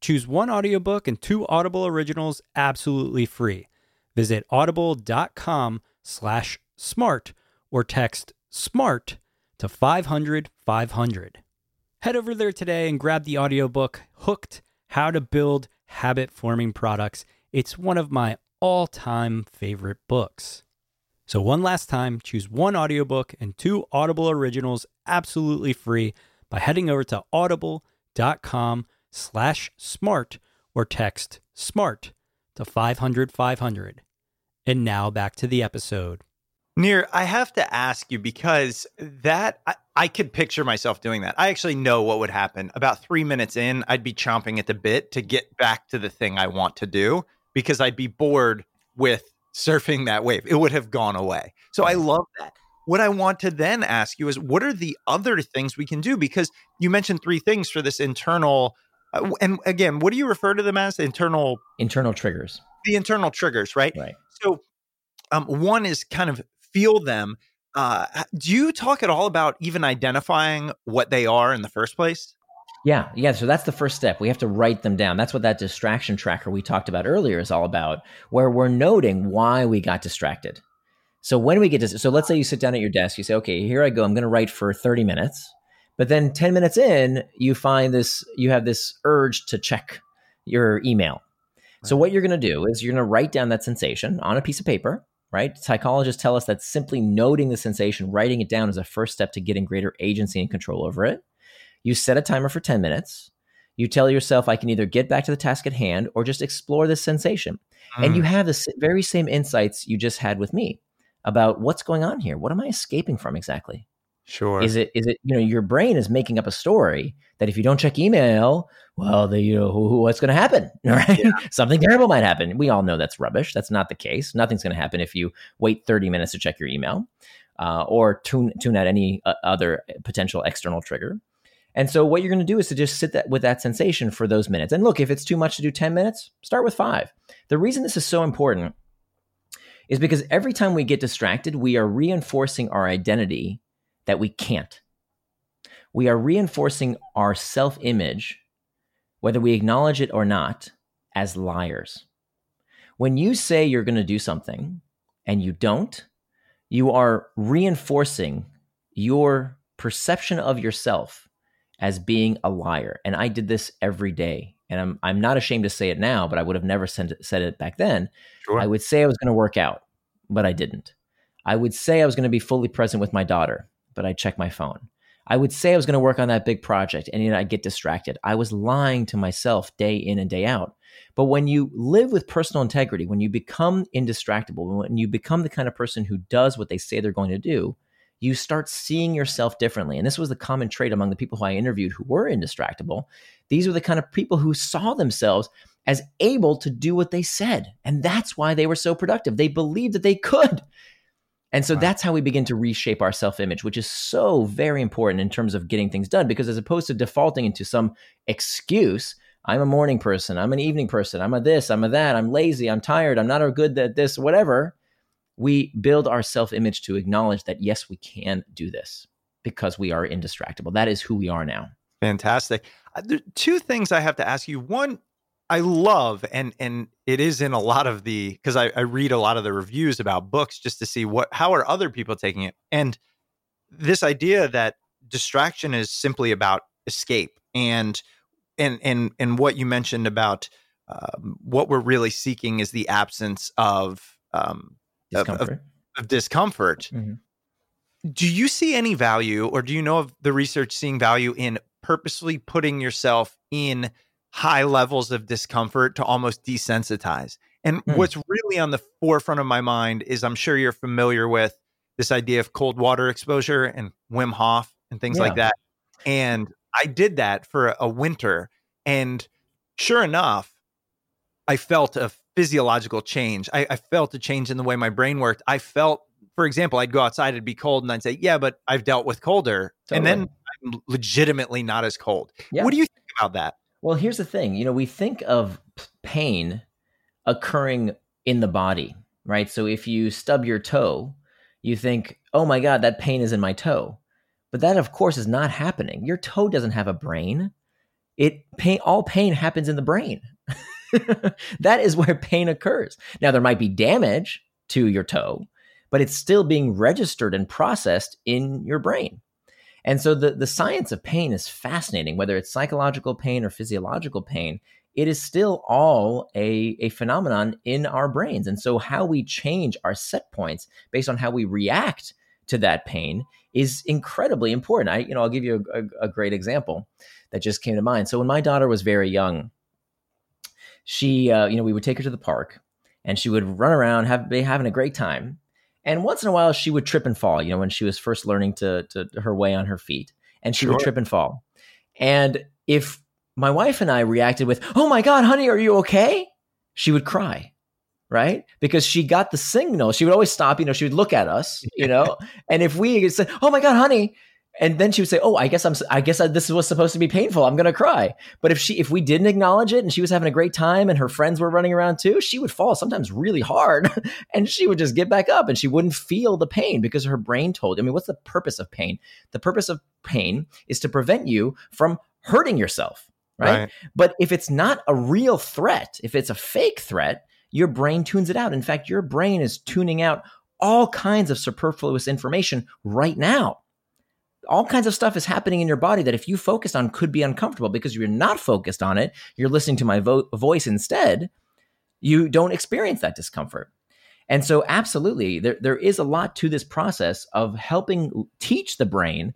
Choose one audiobook and two Audible originals absolutely free. Visit audible.com slash smart or text SMART to 500 500. Head over there today and grab the audiobook Hooked How to Build Habit Forming Products. It's one of my all time favorite books. So, one last time, choose one audiobook and two Audible originals absolutely free by heading over to audible.com slash smart or text SMART to 500 500. And now back to the episode. Nir, I have to ask you because that I, I, could picture myself doing that. I actually know what would happen. About three minutes in, I'd be chomping at the bit to get back to the thing I want to do because I'd be bored with surfing that wave. It would have gone away. So I love that. What I want to then ask you is what are the other things we can do? Because you mentioned three things for this internal. Uh, and again, what do you refer to them as? Internal internal triggers. The internal triggers, right? Right. So um, one is kind of feel them. Uh, do you talk at all about even identifying what they are in the first place? Yeah, yeah. So that's the first step. We have to write them down. That's what that distraction tracker we talked about earlier is all about, where we're noting why we got distracted. So when we get to, so let's say you sit down at your desk, you say, okay, here I go. I'm going to write for 30 minutes. But then 10 minutes in, you find this, you have this urge to check your email. So what you're going to do is you're going to write down that sensation on a piece of paper right? Psychologists tell us that simply noting the sensation, writing it down is a first step to getting greater agency and control over it. You set a timer for 10 minutes. You tell yourself, I can either get back to the task at hand or just explore this sensation. Mm. And you mm. have the very same insights you just had with me about what's going on here. What am I escaping from exactly? Sure. Is it is it you know your brain is making up a story that if you don't check email, well, the you know what's going to happen, right? Yeah. Something terrible might happen. We all know that's rubbish. That's not the case. Nothing's going to happen if you wait 30 minutes to check your email uh, or tune tune out any uh, other potential external trigger. And so what you're going to do is to just sit that with that sensation for those minutes. And look, if it's too much to do 10 minutes, start with 5. The reason this is so important is because every time we get distracted, we are reinforcing our identity that we can't. We are reinforcing our self image, whether we acknowledge it or not, as liars. When you say you're going to do something and you don't, you are reinforcing your perception of yourself as being a liar. And I did this every day. And I'm, I'm not ashamed to say it now, but I would have never said it back then. Sure. I would say I was going to work out, but I didn't. I would say I was going to be fully present with my daughter, but I check my phone. I would say I was going to work on that big project and I'd get distracted. I was lying to myself day in and day out. But when you live with personal integrity, when you become indistractable, when you become the kind of person who does what they say they're going to do, you start seeing yourself differently. And this was the common trait among the people who I interviewed who were indistractable. These were the kind of people who saw themselves as able to do what they said. And that's why they were so productive. They believed that they could. And so wow. that's how we begin to reshape our self image, which is so very important in terms of getting things done. Because as opposed to defaulting into some excuse, I'm a morning person, I'm an evening person, I'm a this, I'm a that, I'm lazy, I'm tired, I'm not a good at this, whatever. We build our self image to acknowledge that, yes, we can do this because we are indistractable. That is who we are now. Fantastic. Uh, there two things I have to ask you. One, I love and and it is in a lot of the because I, I read a lot of the reviews about books just to see what how are other people taking it and this idea that distraction is simply about escape and and and and what you mentioned about um, what we're really seeking is the absence of um, discomfort. Of, of, of discomfort. Mm-hmm. Do you see any value, or do you know of the research seeing value in purposely putting yourself in high levels of discomfort to almost desensitize. And hmm. what's really on the forefront of my mind is I'm sure you're familiar with this idea of cold water exposure and Wim Hof and things yeah. like that. And I did that for a winter. And sure enough, I felt a physiological change. I, I, felt a change in the way my brain worked. I felt, for example, I'd go outside, it'd be cold, and I'd say, Yeah, but I've dealt with colder. Totally. And then I'm legitimately not as cold. Yeah. What do you think about that? Well, here's the thing. You know, we think of pain occurring in the body, right? So if you stub your toe, you think, "Oh my god, that pain is in my toe." But that of course is not happening. Your toe doesn't have a brain. It pain all pain happens in the brain. that is where pain occurs. Now there might be damage to your toe, but it's still being registered and processed in your brain. And so the, the science of pain is fascinating, whether it's psychological pain or physiological pain. It is still all a, a phenomenon in our brains. And so, how we change our set points based on how we react to that pain is incredibly important. I, you know, I'll give you a, a, a great example that just came to mind. So, when my daughter was very young, she, uh, you know, we would take her to the park and she would run around, have be having a great time. And once in a while, she would trip and fall. You know, when she was first learning to, to her way on her feet, and she sure. would trip and fall. And if my wife and I reacted with, "Oh my God, honey, are you okay?" She would cry, right? Because she got the signal. She would always stop. You know, she would look at us. You know, and if we said, "Oh my God, honey," and then she would say, "Oh, I guess I'm. I guess I, this was supposed to be painful. I'm going to cry." But if she, if we didn't acknowledge it, and she was having a great time, and her friends were running around too, she would fall sometimes really hard, and she would just get back up, and she wouldn't feel the pain because her brain told. I mean, what's the purpose of pain? The purpose of pain is to prevent you from hurting yourself, right? right? But if it's not a real threat, if it's a fake threat, your brain tunes it out. In fact, your brain is tuning out all kinds of superfluous information right now all kinds of stuff is happening in your body that if you focused on could be uncomfortable. Because you're not focused on it you're listening to my vo- voice instead you don't experience that discomfort. And so absolutely there, there is a lot to this process of helping teach the brain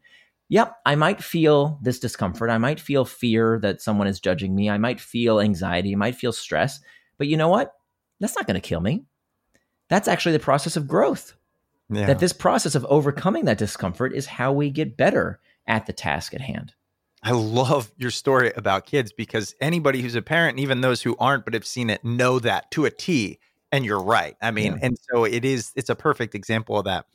yep i might feel this discomfort. I might feel fear that someone is judging me. I might feel anxiety. I might feel stress. But you know what? That's not going to kill me. That's actually the process of growth yeah. That this process of overcoming that discomfort is how we get better at the task at hand. I love your story about kids because anybody who's a parent, even those who aren't but have seen it, know that to a T. And you're right. I mean, yeah. and so it is, it's a perfect example of that.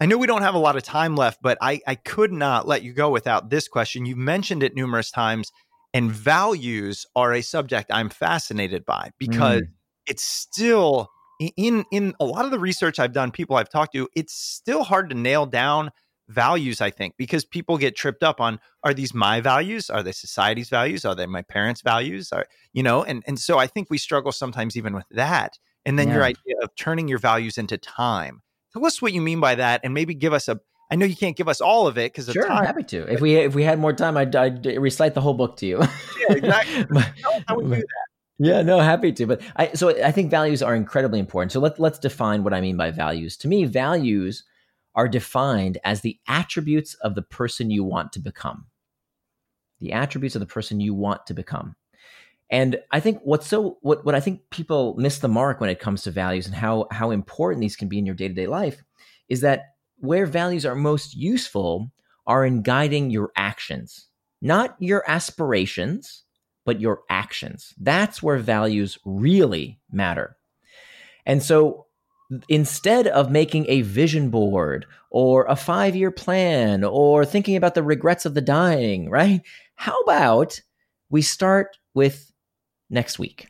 I know we don't have a lot of time left, but I, I could not let you go without this question. You've mentioned it numerous times, and values are a subject I'm fascinated by because mm. it's still in in a lot of the research I've done, people I've talked to, it's still hard to nail down values i think because people get tripped up on are these my values? Are they society's values? Are they my parents values? Are you know? And and so i think we struggle sometimes even with that. And then yeah. your idea of turning your values into time. Tell us what you mean by that and maybe give us a i know you can't give us all of it because sure time, i'm happy to. if we if we had more time i'd, I'd recite the whole book to you. Yeah exactly. How would do that yeah, no, happy to. But I so I think values are incredibly important. So let let's define what I mean by values. To me, values are defined as the attributes of the person you want to become. The attributes of the person you want to become. And I think what's so what what I think people miss the mark when it comes to values and how how important these can be in your day-to-day life is that where values are most useful are in guiding your actions, not your aspirations, but your actions. That's where values really matter. And so instead of making a vision board or a five year plan or thinking about the regrets of the dying, right? How about we start with next week?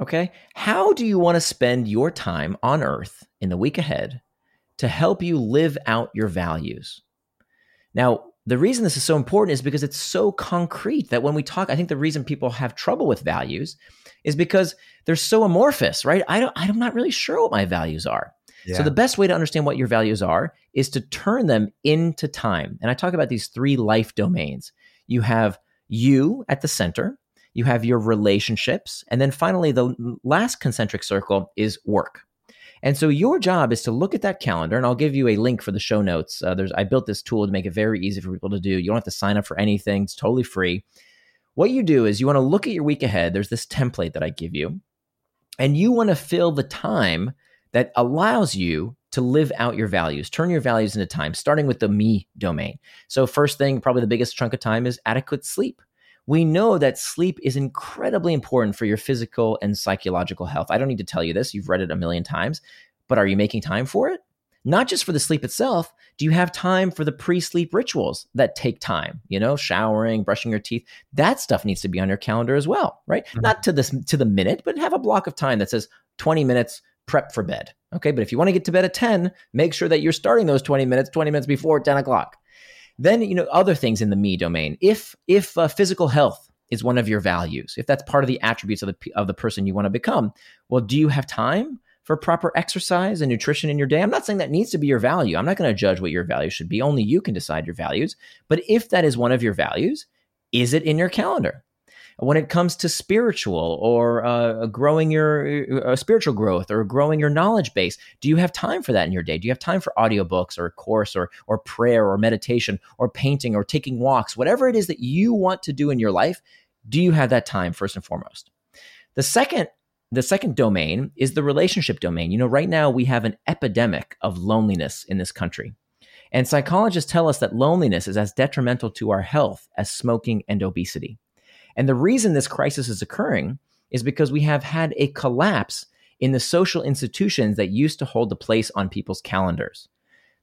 Okay. How do you want to spend your time on earth in the week ahead to help you live out your values? Now, the reason this is so important is because it's so concrete that when we talk, I think the reason people have trouble with values is because they're so amorphous, right? I don't, I'm not really sure what my values are. Yeah. So the best way to understand what your values are is to turn them into time. And I talk about these three life domains. You have you at the center, you have your relationships, and then finally the last concentric circle is work. And so your job is to look at that calendar, and I'll give you a link for the show notes. Uh, there's I built this tool to make it very easy for people to do. You don't have to sign up for anything; it's totally free. What you do is you want to look at your week ahead. There's this template that I give you, and you want to fill the time that allows you to live out your values, turn your values into time, starting with the me domain. So, first thing, probably the biggest chunk of time is adequate sleep we know that sleep is incredibly important for your physical and psychological health. I don't need to tell you this, you've read it a million times, but are you making time for it? Not just for the sleep itself, do you have time for the pre sleep rituals that take time? You know, showering, brushing your teeth. That stuff needs to be on your calendar as well, right? Mm-hmm. Not to this to the minute, but have a block of time that says 20 minutes prep for bed. Okay. But if you want to get to bed at 10, make sure that you're starting those 20 minutes, 20 minutes before 10 o'clock. Then you know other things in the me domain. If if uh, physical health is one of your values, if that's part of the attributes of the of the person you want to become, well, do you have time for proper exercise and nutrition in your day? I'm not saying that needs to be your value. I'm not going to judge what your value should be. Only you can decide your values. But if that is one of your values, is it in your calendar? When it comes to spiritual or uh, growing your uh, spiritual growth or growing your knowledge base do you have time for that in your day? Do you have time for audiobooks or a course or or prayer or meditation or painting or taking walks? Whatever it is that you want to do in your life do you have that time first and foremost? The second the second domain is the relationship domain. You know right now we have an epidemic of loneliness in this country. And psychologists tell us that loneliness is as detrimental to our health as smoking and obesity and the reason this crisis is occurring is because we have had a collapse in the social institutions that used to hold a place on people's calendars.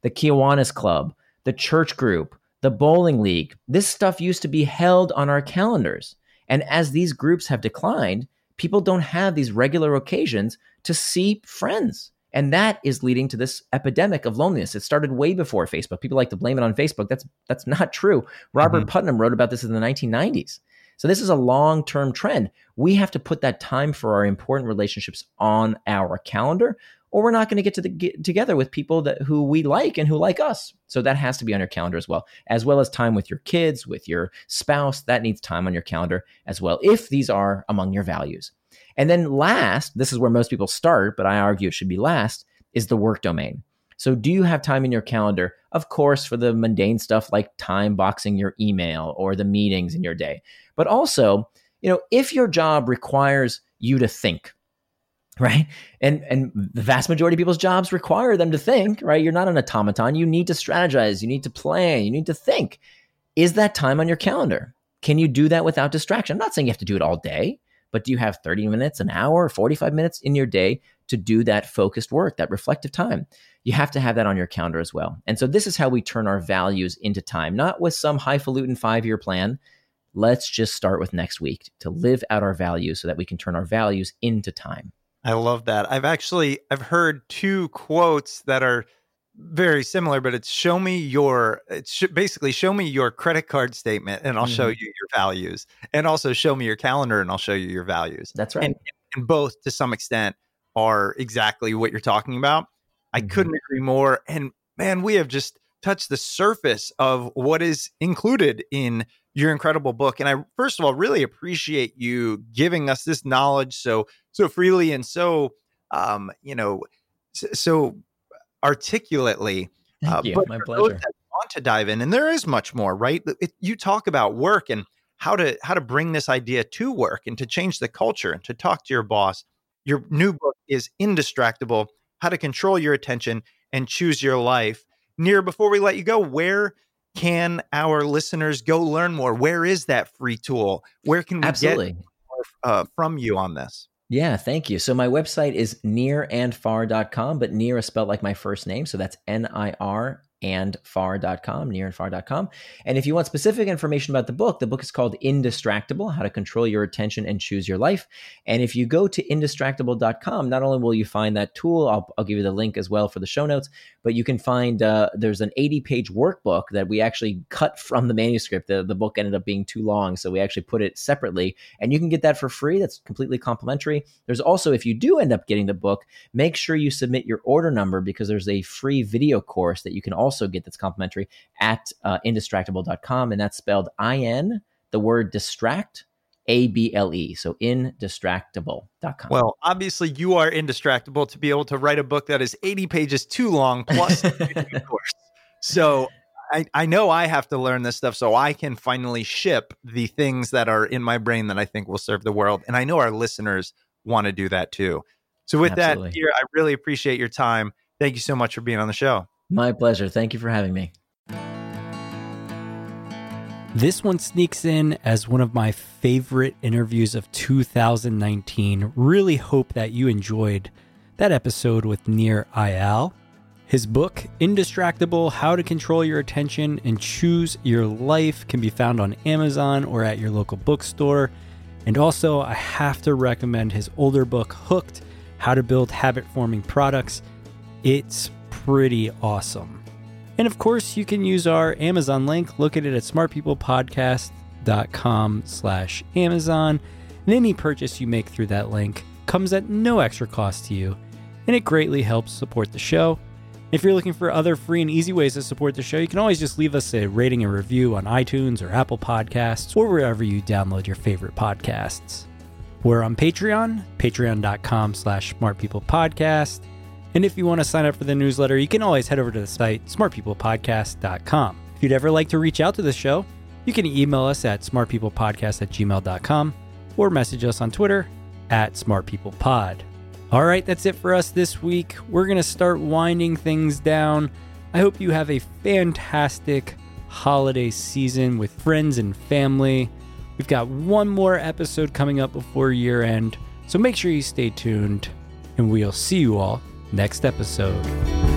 The Kiwanis Club, the church group, the bowling league, this stuff used to be held on our calendars. And as these groups have declined, people don't have these regular occasions to see friends. And that is leading to this epidemic of loneliness. It started way before Facebook. People like to blame it on Facebook. That's that's not true. Robert mm-hmm. Putnam wrote about this in the 1990s. So this is a long term trend. We have to put that time for our important relationships on our calendar, or we're not going to get to the get together with people that who we like and who like us. So that has to be on your calendar as well, as well as time with your kids, with your spouse. That needs time on your calendar as well, if these are among your values. And then last, this is where most people start, but I argue it should be last, is the work domain. So, do you have time in your calendar? Of course, for the mundane stuff like time boxing your email or the meetings in your day. But also, you know, if your job requires you to think, right? And and the vast majority of people's jobs require them to think, right? You're not an automaton. You need to strategize, you need to plan, you need to think. Is that time on your calendar? Can you do that without distraction? I'm not saying you have to do it all day, but do you have 30 minutes, an hour, 45 minutes in your day to do that focused work, that reflective time? you have to have that on your calendar as well. And so this is how we turn our values into time, not with some highfalutin five year plan. Let's just start with next week to live out our values so that we can turn our values into time. I love that. I've actually I've heard two quotes that are very similar, but it's show me your it's sh- basically show me your credit card statement and I'll mm-hmm. show you your values, and also show me your calendar and I'll show you your values. That's right. And, and both to some extent are exactly what you're talking about. I mm-hmm. couldn't agree more. And man, we have just touched the surface of what is included in your incredible book. And I first of all really appreciate you giving us this knowledge so so freely and so um, you know so, so articulately. Thank you. My pleasure. Want to dive in, and there is much more, right? It, you talk about work and how to how to bring this idea to work and to change the culture and to talk to your boss. Your new book is Indistractable: How to Control Your Attention and Choose Your Life. Nir, before we let you go, where can our listeners go learn more? Where is that free tool? Where can we Absolutely. get more uh, from you on this? Yeah, thank you. So my website is nirandfar.com, but near is spelled like my first name. So that's N I R and far.com, nirandfar.com. And if you want specific information about the book, the book is called Indistractable How to Control Your Attention and Choose Your Life. And if you go to indistractable.com, not only will you find that tool, I'll, I'll give you the link as well for the show notes, but you can find uh, there's an 80 page workbook that we actually cut from the manuscript. The, the book ended up being too long, so we actually put it separately. And you can get that for free. That's completely complimentary. There's also, if you do end up getting the book, make sure you submit your order number because there's a free video course that you can also get that's complimentary at uh, indistractable.com. And that's spelled I N, the word distract, A B L E. So indistractable.com. Well, obviously, you are indistractable to be able to write a book that is 80 pages too long, plus course. So I, I know I have to learn this stuff so I can finally ship the things that are in my brain that I think will serve the world. And I know our listeners want to do that too. So, with Absolutely. that, here, I really appreciate your time. Thank you so much for being on the show. My pleasure. Thank you for having me. This one sneaks in as one of my favorite interviews of 2019. Really hope that you enjoyed that episode with Nir Eyal. His book, Indistractable How to Control Your Attention and Choose Your Life, can be found on Amazon or at your local bookstore. And also, I have to recommend his older book, Hooked How to Build Habit Forming Products. It's pretty awesome. And of course, you can use our Amazon link located at it at smartpeoplepodcast.com slash Amazon. And any purchase you make through that link comes at no extra cost to you, and it greatly helps support the show. If you're looking for other free and easy ways to support the show, you can always just leave us a rating and review on iTunes or Apple Podcasts or wherever you download your favorite podcasts. We're on Patreon, patreon.com slash smartpeoplepodcast. And if you want to sign up for the newsletter, you can always head over to the site, smartpeoplepodcast.com. If you'd ever like to reach out to the show, you can email us at smartpeoplepodcast at gmail.com or message us on Twitter at smartpeoplepod. All right, that's it for us this week. We're going to start winding things down. I hope you have a fantastic holiday season with friends and family. We've got one more episode coming up before year end, so make sure you stay tuned, and we'll see you all next episode.